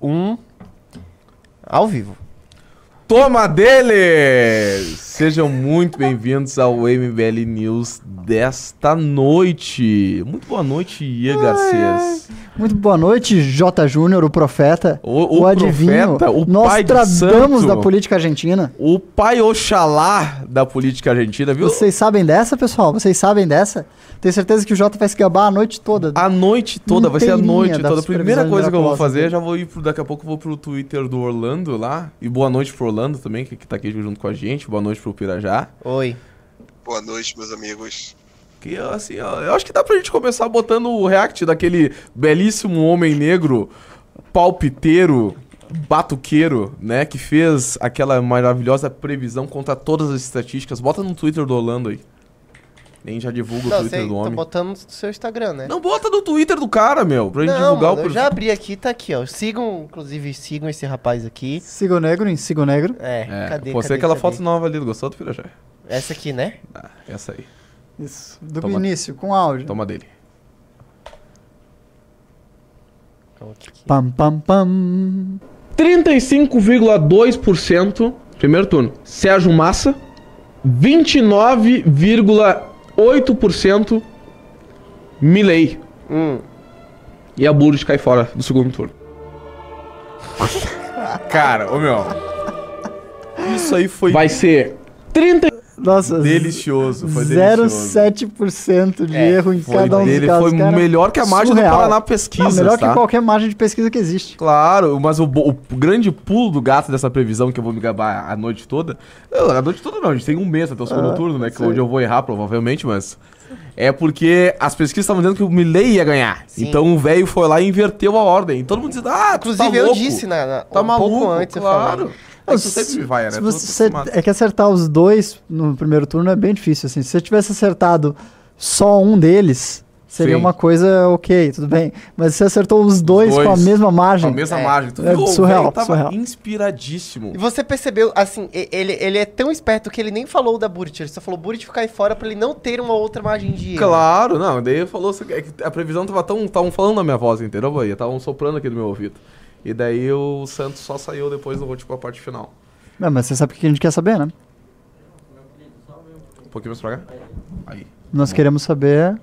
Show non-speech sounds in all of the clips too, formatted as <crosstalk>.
um. Ao vivo. Toma deles! Sejam muito bem-vindos ao MBL News desta noite. Muito boa noite, Ian Garcês. Muito boa noite, J. Júnior, o profeta, O- o, o adivinho, profeta, o nós pai santo. da política argentina. O pai Oxalá da política argentina, viu? Vocês sabem dessa, pessoal? Vocês sabem dessa? Tenho certeza que o Jota vai se gabar a noite toda. A noite toda, vai ser a noite da toda. A primeira coisa que eu vou fazer, já vou ir pro, daqui a pouco vou pro Twitter do Orlando lá. E boa noite pro Orlando também, que, que tá aqui junto com a gente. Boa noite pro Pirajá. Oi. Boa noite, meus amigos. Que assim, ó, eu acho que dá pra gente começar botando o react daquele belíssimo homem negro, palpiteiro, batuqueiro, né? Que fez aquela maravilhosa previsão contra todas as estatísticas. Bota no Twitter do Orlando aí. Nem já divulga o Não, Twitter você do tá homem. botando no seu Instagram, né? Não, bota no Twitter do cara, meu, pra gente Não, divulgar mano, o eu já abri aqui, tá aqui, ó. Sigam, inclusive, sigam esse rapaz aqui. Siga o negro em Siga o negro. É, É, cadê, postei cadê, aquela cadê? foto nova ali, gostou do Pirajá? Essa aqui, né? Ah, essa aí. Isso. Do Toma. início, com áudio. Toma dele. Aqui. Pam, pam, pam. 35,2% primeiro turno. Sérgio Massa, 29,8% Milley. Hum. E a Burris cai fora do segundo turno. Cara, ô meu. Isso aí foi Vai ser 30 Nossa, delicioso. Foi delicioso. 0,7% de É, erro em Foi cada um dos dele, casos. foi cara. melhor que a margem Surreal. do Paraná Não, Pesquisas, melhor tá? que qualquer margem de pesquisa que existe. Claro, mas o, o grande pulo do gato dessa previsão que eu vou me gabar a noite toda. Não, a noite toda não, a gente tem um mês até o segundo Ah, turno, né? Que sei. hoje eu vou errar, provavelmente, mas. É porque as pesquisas estavam dizendo que o Milley ia ganhar. Sim. Então o velho foi lá e inverteu a ordem. Todo mundo dizendo, ah, tu Inclusive, tá eu louco. disse na, na- Tá um maluco, pouco antes, eu claro. falei. É sempre me vai, né? Se você, é que acertar os dois no primeiro turno é bem difícil, assim. Se você tivesse acertado só um deles, seria Sim. uma coisa ok, tudo bem. Mas você acertou os dois, com a dois mesma Com margem. a mesma É. margem. Tu É viu? surreal, tava surreal. inspiradíssimo. E você percebeu, assim, ele, ele é tão esperto que ele nem falou da Burit, ele só falou Burit ficar aí fora pra ele não ter uma outra margem de erro. Claro, não, daí ele falou é a previsão tava tão. Estavam falando na minha voz, entendeu, Bahia? Estavam soprando aqui no meu ouvido. E daí o Santos só saiu depois do tipo, a parte final. Não, mas você sabe o que a gente quer saber, né? Um pouquinho mais pra cá. Aí. Nós queremos saber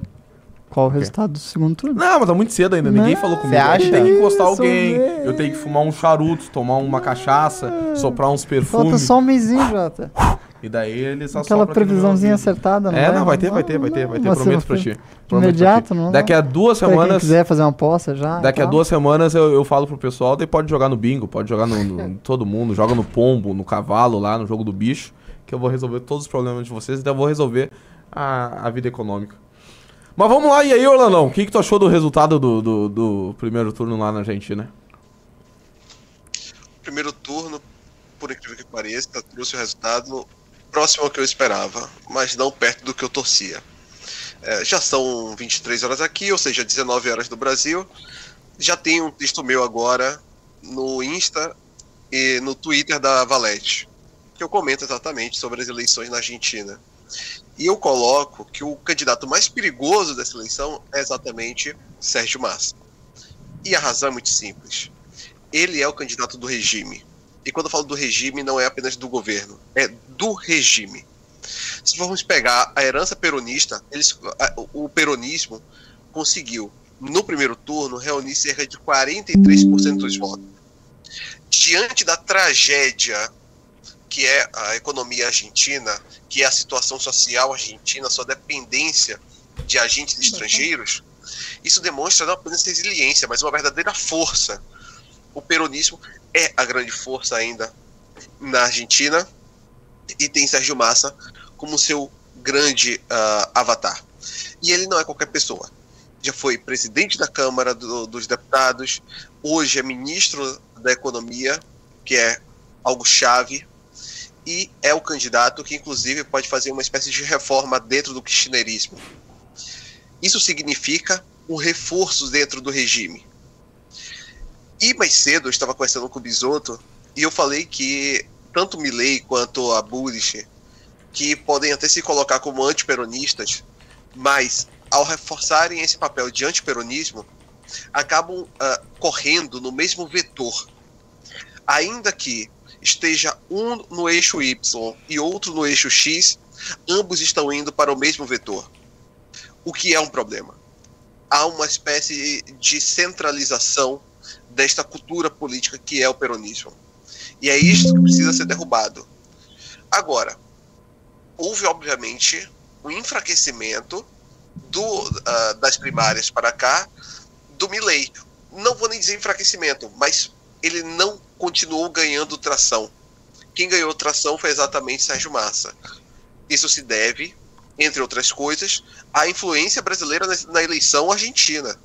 qual o resultado do segundo turno. Não, mas tá muito cedo ainda, ninguém Não, falou comigo. você acha? Eu tenho que encostar Isso alguém, mesmo. eu tenho que fumar um charuto, tomar uma cachaça, soprar uns Falta perfumes. só um mêsinho, Jota. E daí ele só Aquela previsãozinha acertada, não É, não, vai ter, vai ter, vai ter, vai ter, Você prometo pra ti. Prometo imediato, pra ti. não Daqui a duas Pra semanas. quiser fazer uma aposta já. Daqui a tal. duas semanas eu, eu falo pro pessoal, daí pode jogar no bingo, pode jogar no, no- todo mundo, joga no pombo, no cavalo lá, no jogo do bicho, que eu vou resolver todos os problemas de vocês e daí eu vou resolver a, a vida econômica. Mas vamos lá, e aí, Orlandão, o que, que tu achou do resultado do, do, do primeiro turno lá na Argentina? Primeiro turno, por incrível que pareça, trouxe o resultado próximo ao que eu esperava, mas não perto do que eu torcia. É, já são 23 horas aqui, ou seja, 19 horas do Brasil. Já tem um texto meu agora no Insta e no Twitter da Valete, que eu comento exatamente sobre as eleições na Argentina. E eu coloco que o candidato mais perigoso dessa eleição é exatamente Sérgio Massa. E a razão é muito simples. Ele é o candidato do regime. E quando eu falo do regime, não é apenas do governo, é do regime. Se formos pegar a herança peronista, eles, o peronismo conseguiu, no primeiro turno, reunir cerca de 43% dos votos. Diante da tragédia que é a economia argentina, que é a situação social argentina, sua dependência de agentes estrangeiros, isso demonstra não apenas resiliência, mas uma verdadeira força. O peronismo é a grande força ainda na Argentina e tem Sérgio Massa como seu grande ah, avatar. E ele não é qualquer pessoa. Já foi presidente da Câmara do- dos Deputados, hoje é ministro da Economia, que é algo chave, e é o candidato que, inclusive, pode fazer uma espécie de reforma dentro do kirchnerismo. Isso significa um reforço dentro do regime. E mais cedo eu estava conversando com o Bisotto e eu falei que tanto Milley quanto a Bullrich que podem até se colocar como antiperonistas, mas ao reforçarem esse papel de antiperonismo, acabam ah, correndo no mesmo vetor. Ainda que esteja um no eixo Y e outro no eixo X, ambos estão indo para o mesmo vetor. O que é um problema? Há uma espécie de centralização desta cultura política que é o peronismo. E é isso que precisa ser derrubado. Agora, houve obviamente um enfraquecimento do, ah, das primárias para cá do Milley. Não vou nem dizer enfraquecimento, mas ele não continuou ganhando tração. Quem ganhou tração foi exatamente Sérgio Massa. Isso se deve, entre outras coisas, à influência brasileira na, eleição argentina.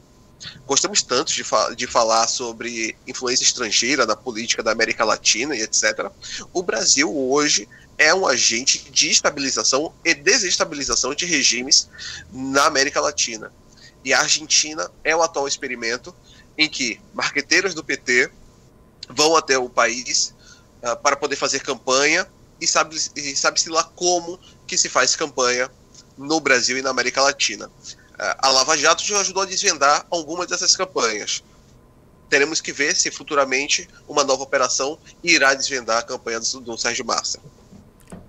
Gostamos tanto de, fa de falar sobre influência estrangeira na política da América Latina e etc. O Brasil hoje é um agente de estabilização e desestabilização de regimes na América Latina. E a Argentina é o atual experimento em que marqueteiros do PT vão até o país ah, para poder fazer campanha e sabe-se e sabe-se lá como que se faz campanha no Brasil e na América Latina. Ah, a Lava Jato já ajudou a desvendar algumas dessas campanhas. Teremos que ver se futuramente uma nova operação irá desvendar a campanha do, do Sérgio Massa.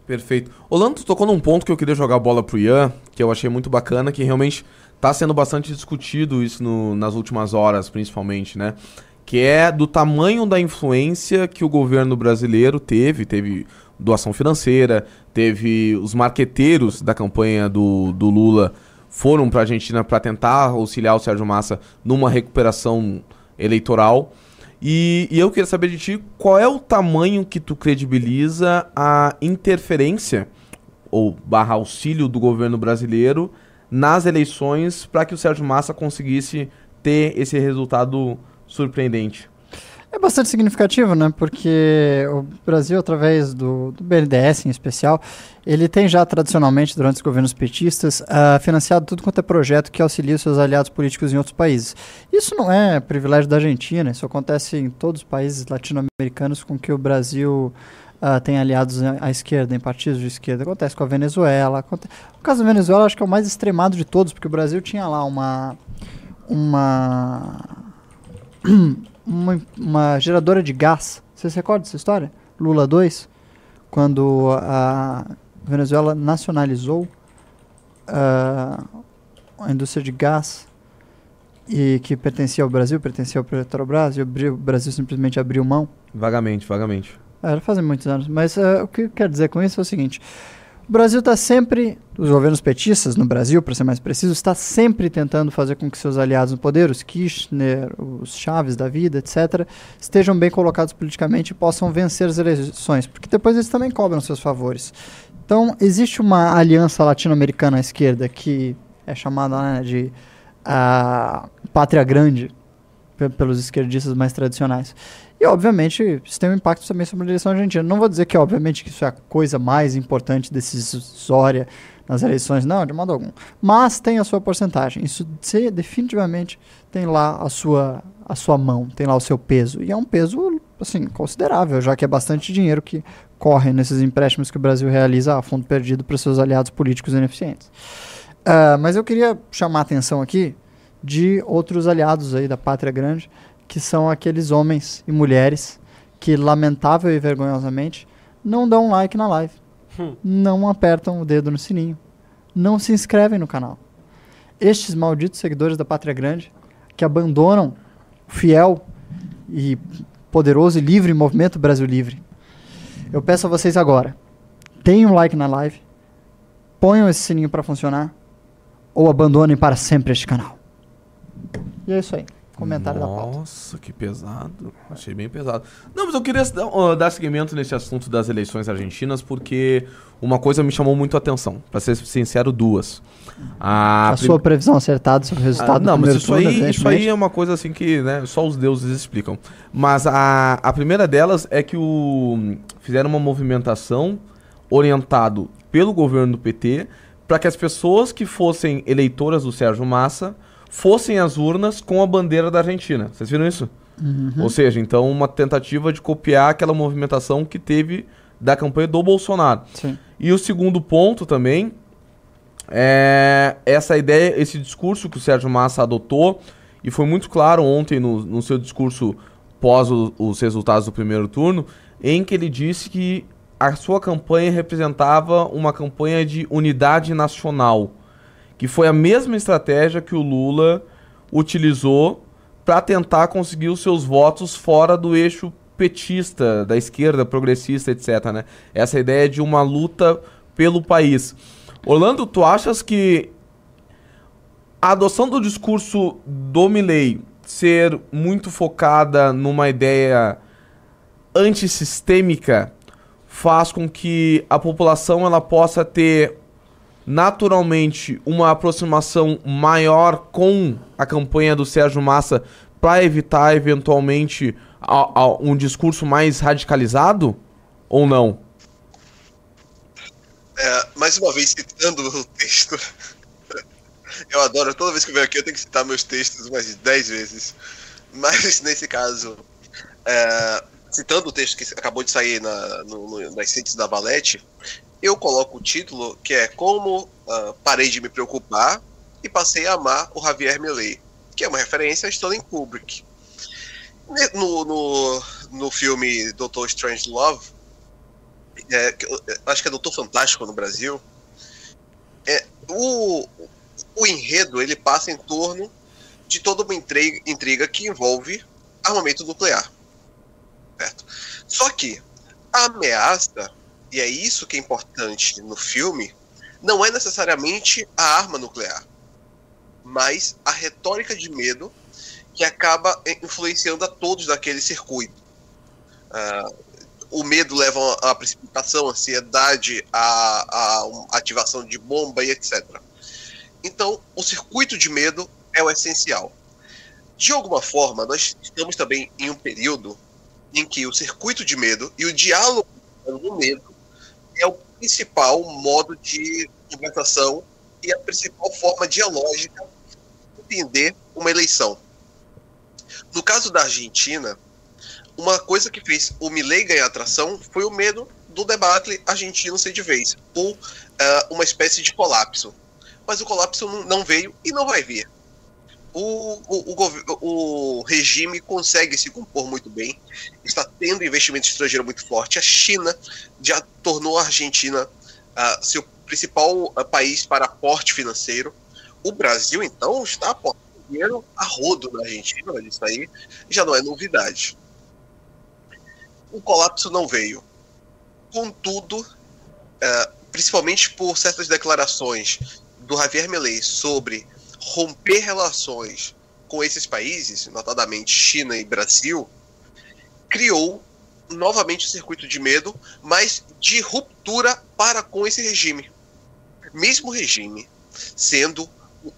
Perfeito. Orlando, tocou num ponto que eu queria jogar a bola pro Ian, que eu achei muito bacana, que realmente tá sendo bastante discutido isso no- nas últimas horas, principalmente, né? Que é do tamanho da influência que o governo brasileiro teve, teve doação financeira, teve os marqueteiros da campanha do, do Lula foram pra Argentina para tentar auxiliar o Sérgio Massa numa recuperação eleitoral. E, e eu queria saber de ti qual é o tamanho que tu credibiliza a interferência ou barra auxílio do governo brasileiro nas eleições para que o Sérgio Massa conseguisse ter esse resultado surpreendente. É bastante significativo, né? Porque o Brasil, através do, do BNDES em especial, ele tem já tradicionalmente, durante os governos petistas, ah, financiado tudo quanto é projeto que auxilia os seus aliados políticos em outros países. Isso não é privilégio da Argentina, isso acontece em todos os países latino-americanos com que o Brasil ah, tem aliados à esquerda, em partidos de esquerda. Acontece com a Venezuela. aconte- O caso da Venezuela acho que é o mais extremado de todos, porque o Brasil tinha lá uma. uma <clears throat> uma, uma geradora de gás. Você se recorda dessa história? Lula 2, quando a Venezuela nacionalizou ah, a indústria de gás e que pertencia ao Brasil, pertencia ao Petrobras, e o Brasil simplesmente abriu mão. Vagamente, vagamente. Já fazem muitos anos. Mas ah, o que eu quero dizer com isso é o seguinte: o Brasil está sempre, os governos petistas no Brasil, para ser mais preciso, está sempre tentando fazer com que seus aliados no poder, os Kirchner, os Chaves da vida, etc., estejam bem colocados politicamente e possam vencer as eleições, porque depois eles também cobram seus favores. Então, existe uma aliança latino-americana à esquerda que é chamada né, de a Pátria Grande, pe- pelos esquerdistas mais tradicionais. E, obviamente, isso tem um impacto também sobre a eleição argentina. Não vou dizer que, obviamente, que isso é a coisa mais importante decisória nas eleições, não, de modo algum. Mas tem a sua porcentagem. Isso se- definitivamente tem lá a sua, a sua mão, tem lá o seu peso. E é um peso, assim, considerável, já que é bastante dinheiro que corre nesses empréstimos que o Brasil realiza a fundo perdido para seus aliados políticos ineficientes. Ah, mas eu queria chamar a atenção aqui de outros aliados aí da Pátria Grande, que são aqueles homens e mulheres que, lamentável e vergonhosamente, não dão like na live, não apertam o dedo no sininho, não se inscrevem no canal. Estes malditos seguidores da Pátria Grande, que abandonam o fiel e poderoso e livre movimento Brasil Livre. Eu peço a vocês agora, deem um like na live, ponham esse sininho para funcionar, ou abandonem para sempre este canal. E é isso aí. Comentário da pauta. Nossa, que pesado. Achei bem pesado. Não, mas eu queria dar, seguimento nesse assunto das eleições argentinas, porque uma coisa me chamou muito a atenção. Pra ser sincero, duas. A, A prim- sua previsão acertada sobre o resultado Ah, não, mas isso turno, aí, isso aí é uma coisa assim que né, só os deuses explicam. Mas a, a primeira delas é que o, fizeram uma movimentação orientado pelo governo do PT para que as pessoas que fossem eleitoras do Sérgio Massa fossem às urnas com a bandeira da Argentina. Vocês viram isso? Uhum. Ou seja, então uma tentativa de copiar aquela movimentação que teve da campanha do Bolsonaro. Sim. E o segundo ponto também é essa ideia, esse discurso que o Sérgio Massa adotou e foi muito claro ontem no, no seu discurso pós o- os resultados do primeiro turno, em que ele disse que a sua campanha representava uma campanha de unidade nacional, que foi a mesma estratégia que o Lula utilizou para tentar conseguir os seus votos fora do eixo petista, da esquerda, progressista, etc. Né? Essa ideia de uma luta pelo país. Orlando, tu achas que a adoção do discurso do Milley ser muito focada numa ideia antissistêmica faz com que a população ela possa ter naturalmente uma aproximação maior com a campanha do Sérgio Massa para evitar eventualmente a- a- um discurso mais radicalizado ou não? É, mais uma vez, citando o texto. Eu adoro, toda vez que eu venho aqui eu tenho que citar meus textos umas 10 vezes. Mas nesse caso, é, citando o texto que acabou de sair na, no, no, nas síntese da Valete, eu coloco o título que é Como ah, Parei de Me Preocupar e Passei a Amar o Javier Milei, que é uma referência a Stanley Kubrick. No, no, no filme Doutor Strange Love, é, acho que é Doutor Fantástico no Brasil, é, o, o enredo ele passa em torno de toda uma intriga, intriga que envolve armamento nuclear. Certo? Só que a ameaça, e é isso que é importante no filme, não é necessariamente a arma nuclear, mas a retórica de medo que acaba influenciando a todos daquele circuito. Ah, o medo leva à precipitação, à ansiedade, à, ativação de bomba e etc. Então, o circuito de medo é o essencial. De alguma forma, nós estamos também em um período em que o circuito de medo e o diálogo do medo é o principal modo de conversação e a principal forma dialógica de entender uma eleição. No caso da Argentina, uma coisa que fez o Milley ganhar atração foi o medo do debate argentino ser de vez, ou ah, uma espécie de colapso. Mas o colapso não veio e não vai vir. O, o, o, o regime consegue se compor muito bem, está tendo investimento estrangeiro muito forte. A China já tornou a Argentina ah, seu principal ah, país para aporte financeiro. O Brasil, então, está aportando dinheiro a rodo na Argentina, isso aí já não é novidade. O colapso não veio. Contudo, eh, principalmente por certas declarações do Javier Milei sobre romper relações com esses países, notadamente China e Brasil, criou novamente o circuito de medo, mas de ruptura para com esse regime. Mesmo regime sendo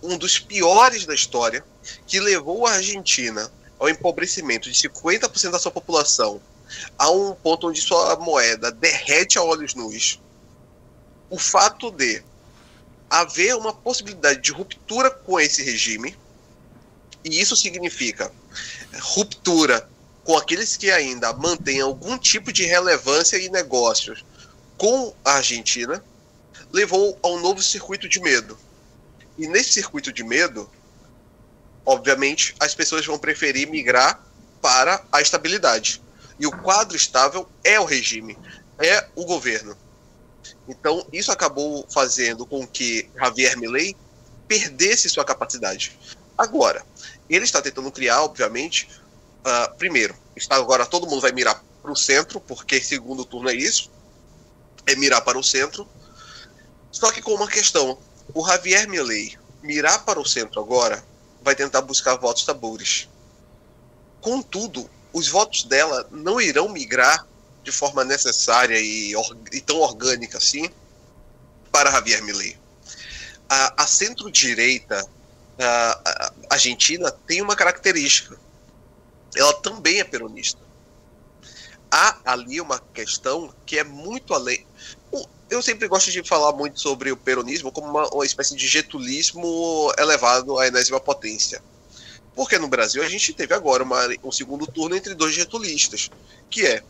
um dos piores da história, que levou a Argentina ao empobrecimento de 50% da sua população, a um ponto onde sua moeda derrete a olhos nus. O fato de haver uma possibilidade de ruptura com esse regime, e isso significa ruptura com aqueles que ainda mantêm algum tipo de relevância e negócios com a Argentina, levou a um novo circuito de medo. E nesse circuito de medo, obviamente, as pessoas vão preferir migrar para a estabilidade. E o quadro estável é o regime, é o governo. Então, isso acabou fazendo com que Javier Milei perdesse sua capacidade. Agora, ele está tentando criar, obviamente, ah, primeiro, está agora todo mundo vai mirar para o centro, porque segundo turno é isso, é mirar para o centro. Só que com uma questão, o Javier Milei mirar para o centro agora vai tentar buscar votos tabures. Contudo, os votos dela não irão migrar de forma necessária e, e tão orgânica assim para Javier Milei. A, a centro-direita argentina tem uma característica. Ela também é peronista. Há ali uma questão que é muito além. Eu sempre gosto de falar muito sobre o peronismo como uma, uma espécie de getulismo elevado à enésima potência. Porque no Brasil a gente teve agora uma- um segundo turno entre dois getulistas, que é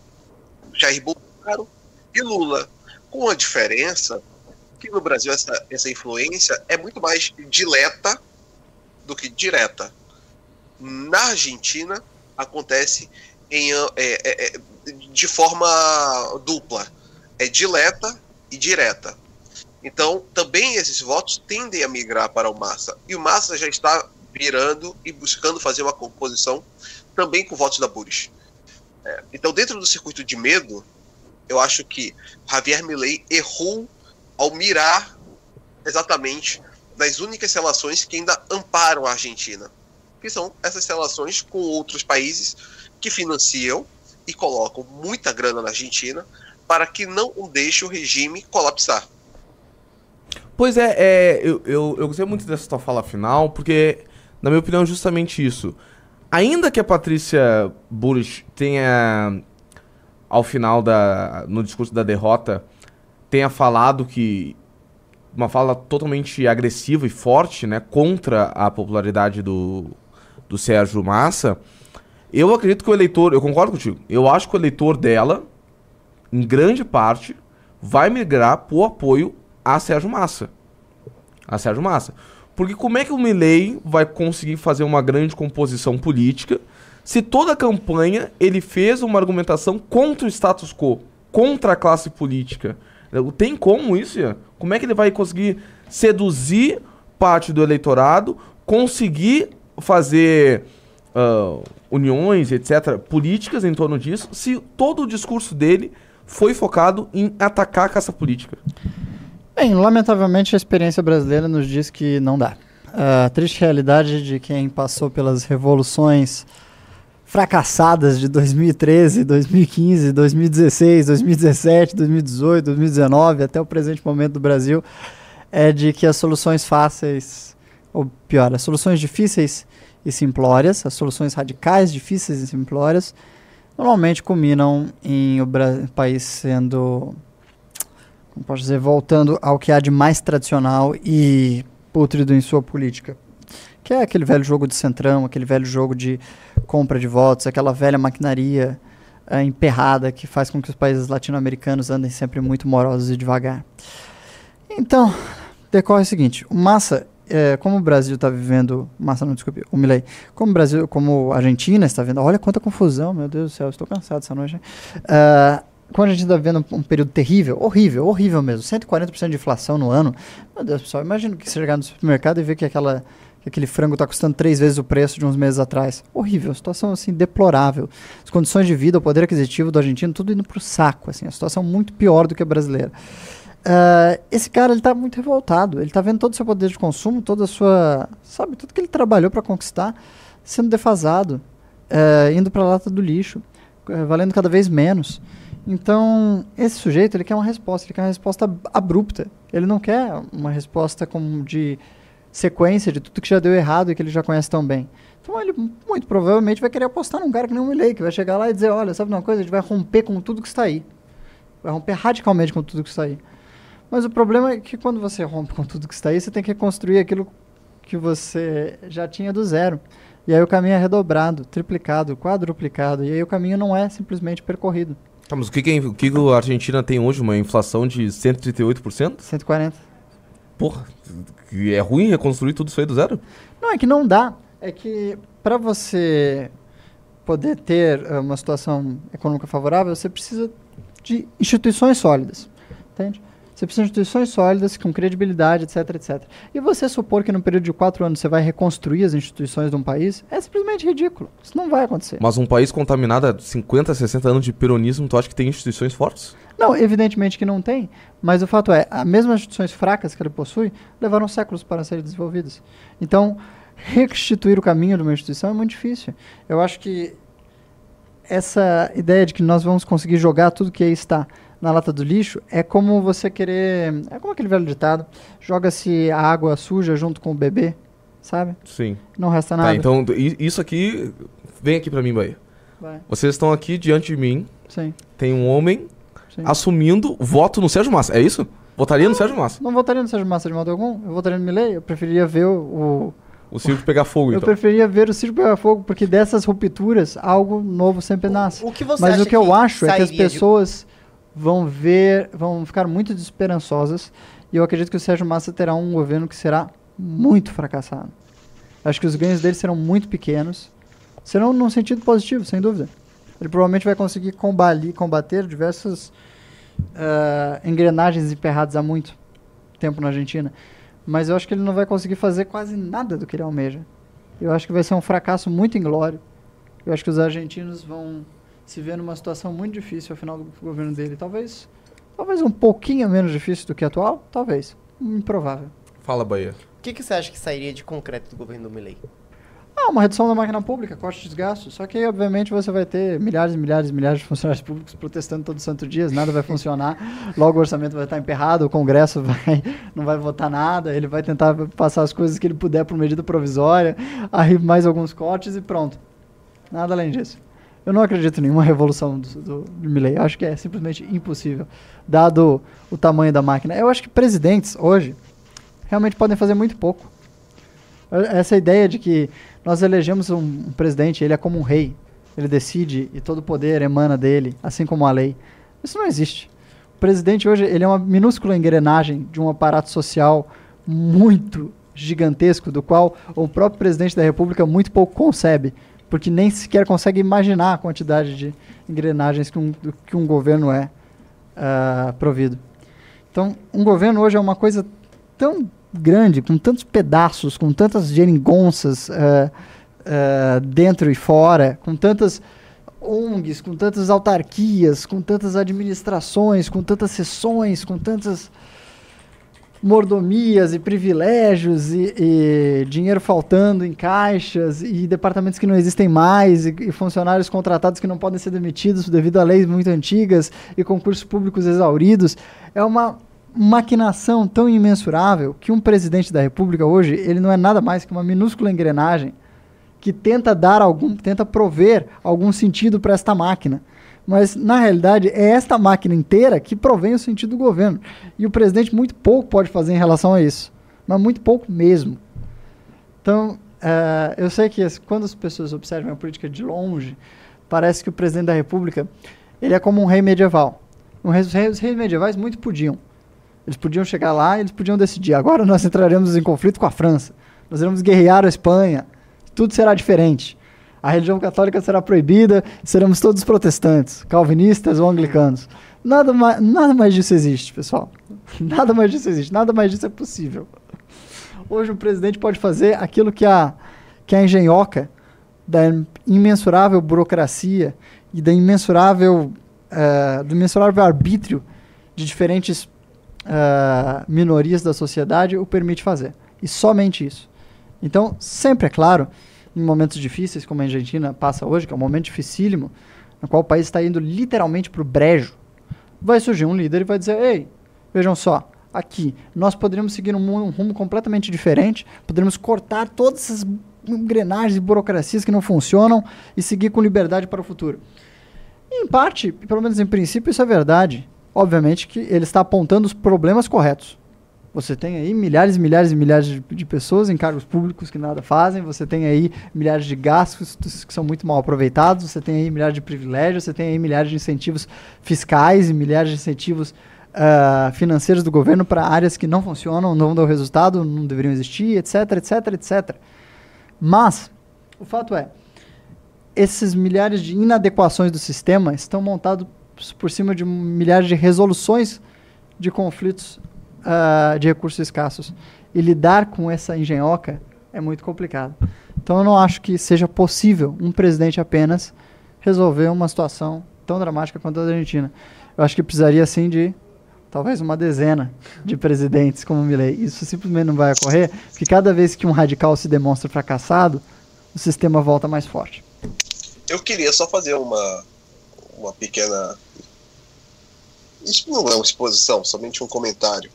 Jair Bolsonaro e Lula. Com a diferença que no Brasil essa, essa influência é muito mais dileta do que direta. na Argentina acontece em, é, é, é, de forma dupla. É dileta e direta. Então, também esses votos tendem a migrar para o Massa. E o Massa já está virando e buscando fazer uma composição também com votos da Buris. Então, dentro do circuito de medo, eu acho que Javier Milei errou ao mirar exatamente nas únicas relações que ainda amparam a Argentina, que são essas relações com outros países que financiam e colocam muita grana na Argentina para que não deixe o regime colapsar. Pois é, é eu, eu, eu gostei muito dessa tua fala final, porque, na minha opinião, é justamente isso. Ainda que a Patrícia Bullrich tenha, ao final da. no discurso da derrota, tenha falado que. Uma fala totalmente agressiva e forte, né? Contra a popularidade do, do Sérgio Massa. Eu acredito que o eleitor. Eu concordo contigo. Eu acho que o eleitor dela, em grande parte, vai migrar pro apoio a Sérgio Massa. A Sérgio Massa. Porque como é que o Milley vai conseguir fazer uma grande composição política se toda a campanha ele fez uma argumentação contra o status quo, contra a classe política? Tem como isso? Ian? Como é que ele vai conseguir seduzir parte do eleitorado, conseguir fazer uh, uniões, etc., políticas em torno disso, se todo o discurso dele foi focado em atacar a caça política? Bem, lamentavelmente a experiência brasileira nos diz que não dá. A triste realidade de quem passou pelas revoluções fracassadas de 2013, 2015, 2016, 2017, 2018, 2019 até o presente momento do Brasil é de que as soluções fáceis, ou pior, as soluções difíceis e simplórias, as soluções radicais, difíceis e simplórias, normalmente culminam em o país sendo posso dizer, voltando ao que há de mais tradicional e pútrido em sua política. Que é aquele velho jogo de centrão, aquele velho jogo de compra de votos, aquela velha maquinaria é, emperrada que faz com que os países latino-americanos andem sempre muito morosos e devagar. Então, decorre o seguinte: o Massa, é, como o Brasil está vivendo. Massa, não, desculpe, o Milei. Como o Brasil, como a Argentina está vendo. Olha quanta confusão, meu Deus do céu, estou cansado essa noite. Uh, quando a gente está vendo um período terrível, horrível, horrível mesmo, 140% de inflação no ano, meu Deus, pessoal, imagina que você chegar no supermercado e ver que, aquela, que aquele frango está custando três vezes o preço de uns meses atrás. Horrível, situação assim deplorável. As condições de vida, o poder aquisitivo do argentino, tudo indo para o saco, assim, a situação muito pior do que a brasileira. Uh, esse cara, ele está muito revoltado, ele está vendo todo o seu poder de consumo, toda a sua, sabe, tudo que ele trabalhou para conquistar, sendo defasado, uh, indo para a lata do lixo, uh, valendo cada vez menos. Então, esse sujeito, ele quer uma resposta, ele quer uma resposta abrupta. Ele não quer uma resposta como de sequência de tudo que já deu errado e que ele já conhece tão bem. Então, ele muito provavelmente vai querer apostar num cara que nem o Milley, que vai chegar lá e dizer, olha, sabe uma coisa, a gente vai romper com tudo que está aí. Vai romper radicalmente com tudo que está aí. Mas o problema é que quando você rompe com tudo que está aí, você tem que reconstruir aquilo que você já tinha do zero. E aí o caminho é redobrado, triplicado, quadruplicado, e aí o caminho não é simplesmente percorrido. Tá, mas o que, que, o que a Argentina tem hoje? Uma inflação de 138%? 140%. Porra, é ruim reconstruir tudo isso aí do zero? Não, é que não dá. É que para você poder ter eh, uma situação econômica favorável, você precisa de instituições sólidas. Entende? Você precisa de instituições sólidas, com credibilidade, etc, etc. E você supor que no período de quatro anos você vai reconstruir as instituições de um país é simplesmente ridículo. Isso não vai acontecer. Mas um país contaminado há 50, 60 anos de peronismo, tu acha que tem instituições fortes? Não, evidentemente que não tem. Mas o fato é, as mesmas instituições fracas que ele possui levaram séculos para serem desenvolvidas. Então, restituir o caminho de uma instituição é muito difícil. Eu acho que essa ideia de que nós vamos conseguir jogar tudo que aí está na lata do lixo é como você querer. É como aquele velho ditado: joga-se a água suja junto com o bebê, sabe? Sim. Não resta Tá, nada. então i- isso aqui. Vem aqui pra mim, Bahia. Vai. Vocês estão aqui diante de mim. Sim, Tem um homem sim. assumindo voto no Sérgio Massa. É isso? Votaria no Sérgio Massa. Não votaria no Sérgio Massa de modo algum. Eu votaria no Milley. Eu preferiria ver o. o- O circo pegar fogo, eu então. preferia ver o circo pegar fogo, porque dessas rupturas algo novo sempre nasce. O que você Mas acha o que eu acho é que as pessoas vão ver, vão ficar muito desesperançosas. E eu acredito que o Sérgio Massa terá um governo que será muito fracassado. Acho que os ganhos dele serão muito pequenos. Serão num sentido positivo, sem dúvida. Ele provavelmente vai conseguir combater, combater diversas ah, engrenagens emperradas há muito tempo na Argentina. Mas eu acho que ele não vai conseguir fazer quase nada do que ele almeja. Eu acho que vai ser um fracasso muito inglório. Eu acho que os argentinos vão se ver numa situação muito difícil ao final do governo dele. Talvez, talvez um pouquinho menos difícil do que atual, talvez. Improvável. Fala, Bahia. O que, que você acha que sairia de concreto do governo do Milley? Ah, uma redução da máquina pública, corte de gastos. Só que aí, obviamente, você vai ter milhares e milhares e milhares de funcionários públicos protestando todo santo dia, nada vai funcionar. Logo o orçamento vai estar emperrado, o Congresso <laughs> vai, não vai votar nada, ele vai tentar passar as coisas que ele puder por medida provisória, aí mais alguns cortes e pronto. Nada além disso. Eu não acredito em nenhuma revolução do, do, Milley. Acho que é simplesmente impossível, dado o tamanho da máquina. Eu acho que presidentes, hoje, realmente podem fazer muito pouco. Essa ideia de que nós elegemos um, um presidente, ele é como um rei. Ele decide e todo o poder emana dele, assim como a lei. Isso não existe. O presidente hoje ele é uma minúscula engrenagem de um aparato social muito gigantesco, do qual o próprio presidente da república muito pouco concebe, porque nem sequer consegue imaginar a quantidade de engrenagens que um, que um governo é ah, provido. Então, um governo hoje é uma coisa tão grande, com tantos pedaços, com tantas geringonças eh, eh, dentro e fora, com tantas ONGs, com tantas autarquias, com tantas administrações, com tantas sessões, com tantas mordomias e privilégios e, e dinheiro faltando em caixas e departamentos que não existem mais e, e funcionários contratados que não podem ser demitidos devido a leis muito antigas e concursos públicos exauridos. É uma maquinação tão imensurável que um presidente da república hoje ele não é nada mais que uma minúscula engrenagem que tenta dar algum tenta prover algum sentido para esta máquina mas na realidade é esta máquina inteira que provém o sentido do governo. E o presidente muito pouco pode fazer em relação a isso, mas muito pouco mesmo. Então, eh, eu sei que quando as pessoas observam a política de longe, parece que o presidente da República ele é como um rei medieval. Os reis, os reis medievais muito podiam. Eles podiam chegar lá e eles podiam decidir. Agora nós entraremos em conflito com a França. Nós iremos guerrear a Espanha. Tudo será diferente. A religião católica será proibida, seremos todos protestantes, calvinistas ou anglicanos. Nada mais, nada mais disso existe, pessoal. <laughs> Nada mais disso existe, nada mais disso é possível. Hoje o presidente pode fazer aquilo que a, que a engenhoca da imensurável burocracia e da imensurável, eh, do imensurável arbítrio de diferentes eh, minorias da sociedade o permite fazer. E somente isso. Então, sempre é claro, em momentos difíceis, como a Argentina passa hoje, que é um momento dificílimo, no qual o país está indo literalmente para o brejo, vai surgir um líder e vai dizer: Ei, vejam só, aqui, nós poderíamos seguir um, um rumo completamente diferente, poderíamos cortar todas essas engrenagens e burocracias que não funcionam e seguir com liberdade para o futuro. E, em parte, pelo menos em princípio, isso é verdade. Obviamente que ele está apontando os problemas corretos. Você tem aí milhares e milhares e milhares de, de pessoas em cargos públicos que nada fazem, você tem aí milhares de gastos que são muito mal aproveitados, você tem aí milhares de privilégios, você tem aí milhares de incentivos fiscais e milhares de incentivos ah, financeiros do governo para áreas que não funcionam, não dão resultado, não deveriam existir, etc, etc, etc. Mas, o fato é, esses milhares de inadequações do sistema estão montados por cima de milhares de resoluções de conflitos ah, de recursos escassos. E lidar com essa engenhoca é muito complicado. Então eu não acho que seja possível um presidente apenas resolver uma situação tão dramática quanto a da Argentina. Eu acho que precisaria sim de talvez uma dezena de presidentes como o Milley. Isso simplesmente não vai ocorrer, porque cada vez que um radical se demonstra fracassado, o sistema volta mais forte. Eu queria só fazer uma, uma pequena. Isso não é uma exposição, somente um comentário.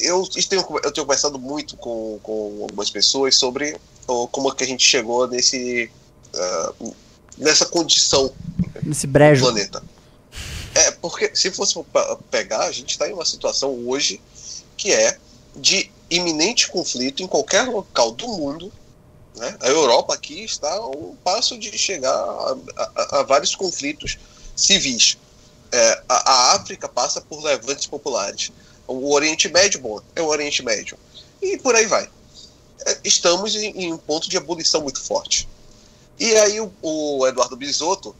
Eu tenho, eu tenho conversado muito com, com algumas pessoas sobre como é que a gente chegou nesse, ah, nessa condição Nesse do brejo. planeta. É, porque se fosse pegar, a gente está em uma situação hoje que é de iminente conflito em qualquer local do mundo. Né? A Europa aqui está a um passo de chegar a, a- a vários conflitos civis. É, a, a África passa por levantes populares. O Oriente Médio, bom, é o Oriente Médio. E por aí vai. é, estamos em, em um ponto de ebulição muito forte. E aí o, o Eduardo Bisotto,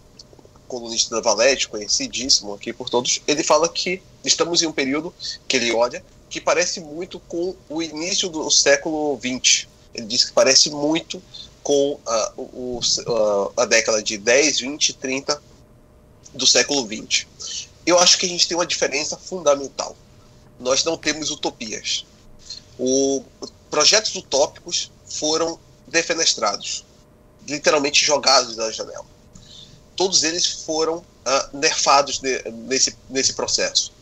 colunista da Valete, conhecidíssimo aqui por todos, ele fala que estamos em um período que ele olha que parece muito com o início do século XX. Ele diz que parece muito com ah, o, o- ah, a década de 10, 20, 30 do século XX. Eu acho que a gente tem uma diferença fundamental. Nós não temos utopias. O, projetos utópicos foram defenestrados, literalmente jogados da janela. Todos eles foram ah, nerfados nesse, nesse processo.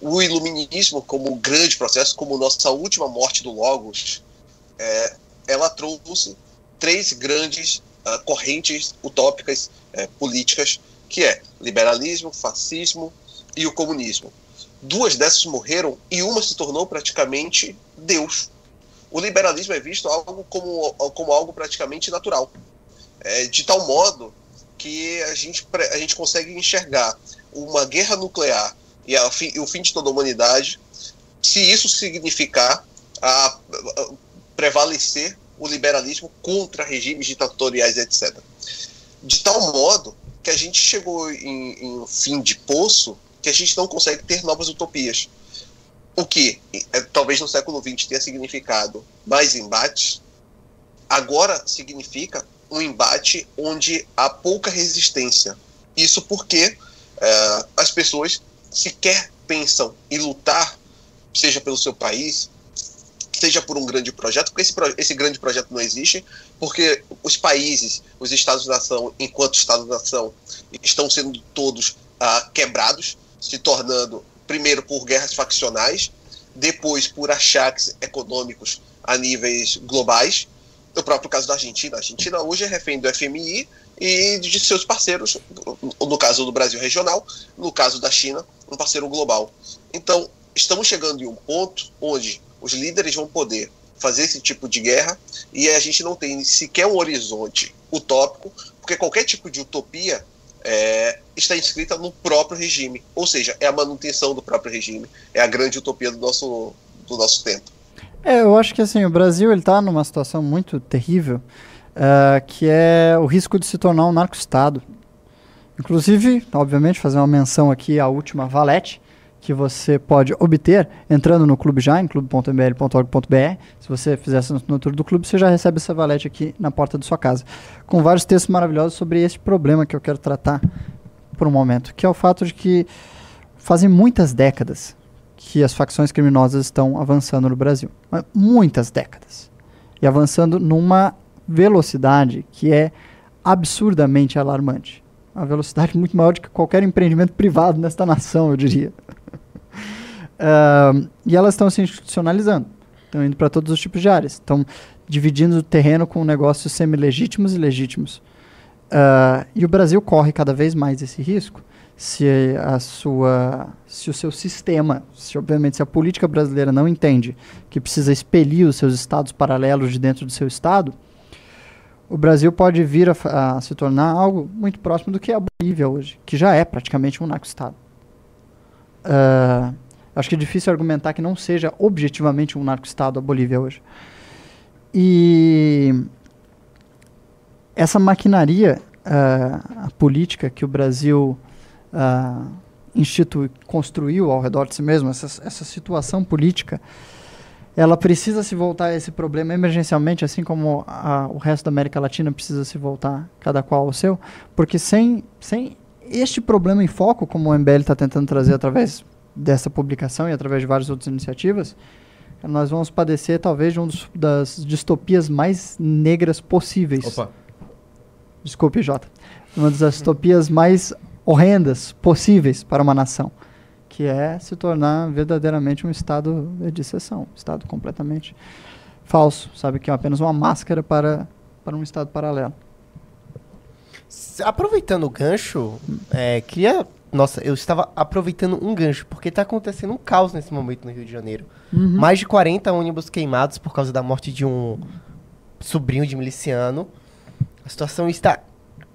O iluminismo, como grande processo, como nossa última morte do Logos, é, ela trouxe três grandes ah, correntes utópicas eh, políticas, que é liberalismo, fascismo e o comunismo. Duas dessas morreram e uma se tornou praticamente Deus. O liberalismo é visto algo como, como algo praticamente natural, É, de tal modo que a gente, a gente consegue enxergar uma guerra nuclear e, a e o fim de toda a humanidade, se isso significar a, a- prevalecer o liberalismo contra regimes ditatoriais, etc. De tal modo que a gente chegou em, em um fim de poço que a gente não consegue ter novas utopias. O que eh, talvez no século XX tenha significado mais embates, agora significa um embate onde há pouca resistência. Isso porque eh, as pessoas sequer pensam em lutar, seja pelo seu país, seja por um grande projeto, porque esse, esse grande projeto não existe, porque os países, os Estados-nação, enquanto Estado-nação, estão sendo todos ah, quebrados, se tornando, primeiro, por guerras faccionais, depois por achaques econômicos a níveis globais. No próprio caso da Argentina, a Argentina hoje é refém do FMI e de seus parceiros, no caso do Brasil regional, no caso da China, um parceiro global. Então, estamos chegando em um ponto onde os líderes vão poder fazer esse tipo de guerra e a gente não tem sequer um horizonte utópico, porque qualquer tipo de utopia é, está inscrita no próprio regime, ou seja, é a manutenção do próprio regime, é a grande utopia do nosso, do nosso tempo. É, eu acho que assim, o Brasil ele tá numa situação muito terrível, ah, que é o risco de se tornar um narco-estado. Inclusive, obviamente, fazer uma menção aqui à última valete, que você pode obter entrando no Clube Já, em clube.mbl.org.br. Se você fizer essa assinatura do clube, você já recebe essa valete aqui na porta da sua casa. Com vários textos maravilhosos sobre esse problema que eu quero tratar por um momento, que é o fato de que fazem muitas décadas que as facções criminosas estão avançando no Brasil. Muitas décadas. E avançando numa velocidade que é absurdamente alarmante. Uma velocidade muito maior do que qualquer empreendimento privado nesta nação, eu diria. E elas estão se institucionalizando. Estão indo para todos os tipos de áreas. Estão dividindo o terreno com negócios semi-legítimos e legítimos. Ah, e o Brasil corre cada vez mais esse risco se a sua se o seu sistema, se obviamente se a política brasileira não entende que precisa expelir os seus estados paralelos de dentro do seu estado, o Brasil pode vir a, a se tornar algo muito próximo do que é a Bolívia hoje, que já é praticamente um narco-estado. Ah, acho que é difícil argumentar que não seja objetivamente um narco-estado a Bolívia hoje. E essa maquinaria a política que o Brasil ah, institui, construiu ao redor de si mesmo, essa, essa situação política, ela precisa se voltar a esse problema emergencialmente, assim como a- o resto da América Latina precisa se voltar cada qual ao seu, porque sem, sem este problema em foco, como o MBL está tentando trazer através dessa publicação e através de várias outras iniciativas, nós vamos padecer talvez de uma das distopias mais negras possíveis. Opa. Desculpe, Jota. Uma das distopias mais horrendas possíveis para uma nação, que é se tornar verdadeiramente um estado de exceção, um estado completamente falso, sabe que é apenas uma máscara para para um estado paralelo. Aproveitando o gancho, é, queria. Nossa, eu estava aproveitando um gancho, porque está acontecendo um caos nesse momento no Rio de Janeiro. Mais de 40 ônibus queimados por causa da morte de um sobrinho de miliciano. A situação está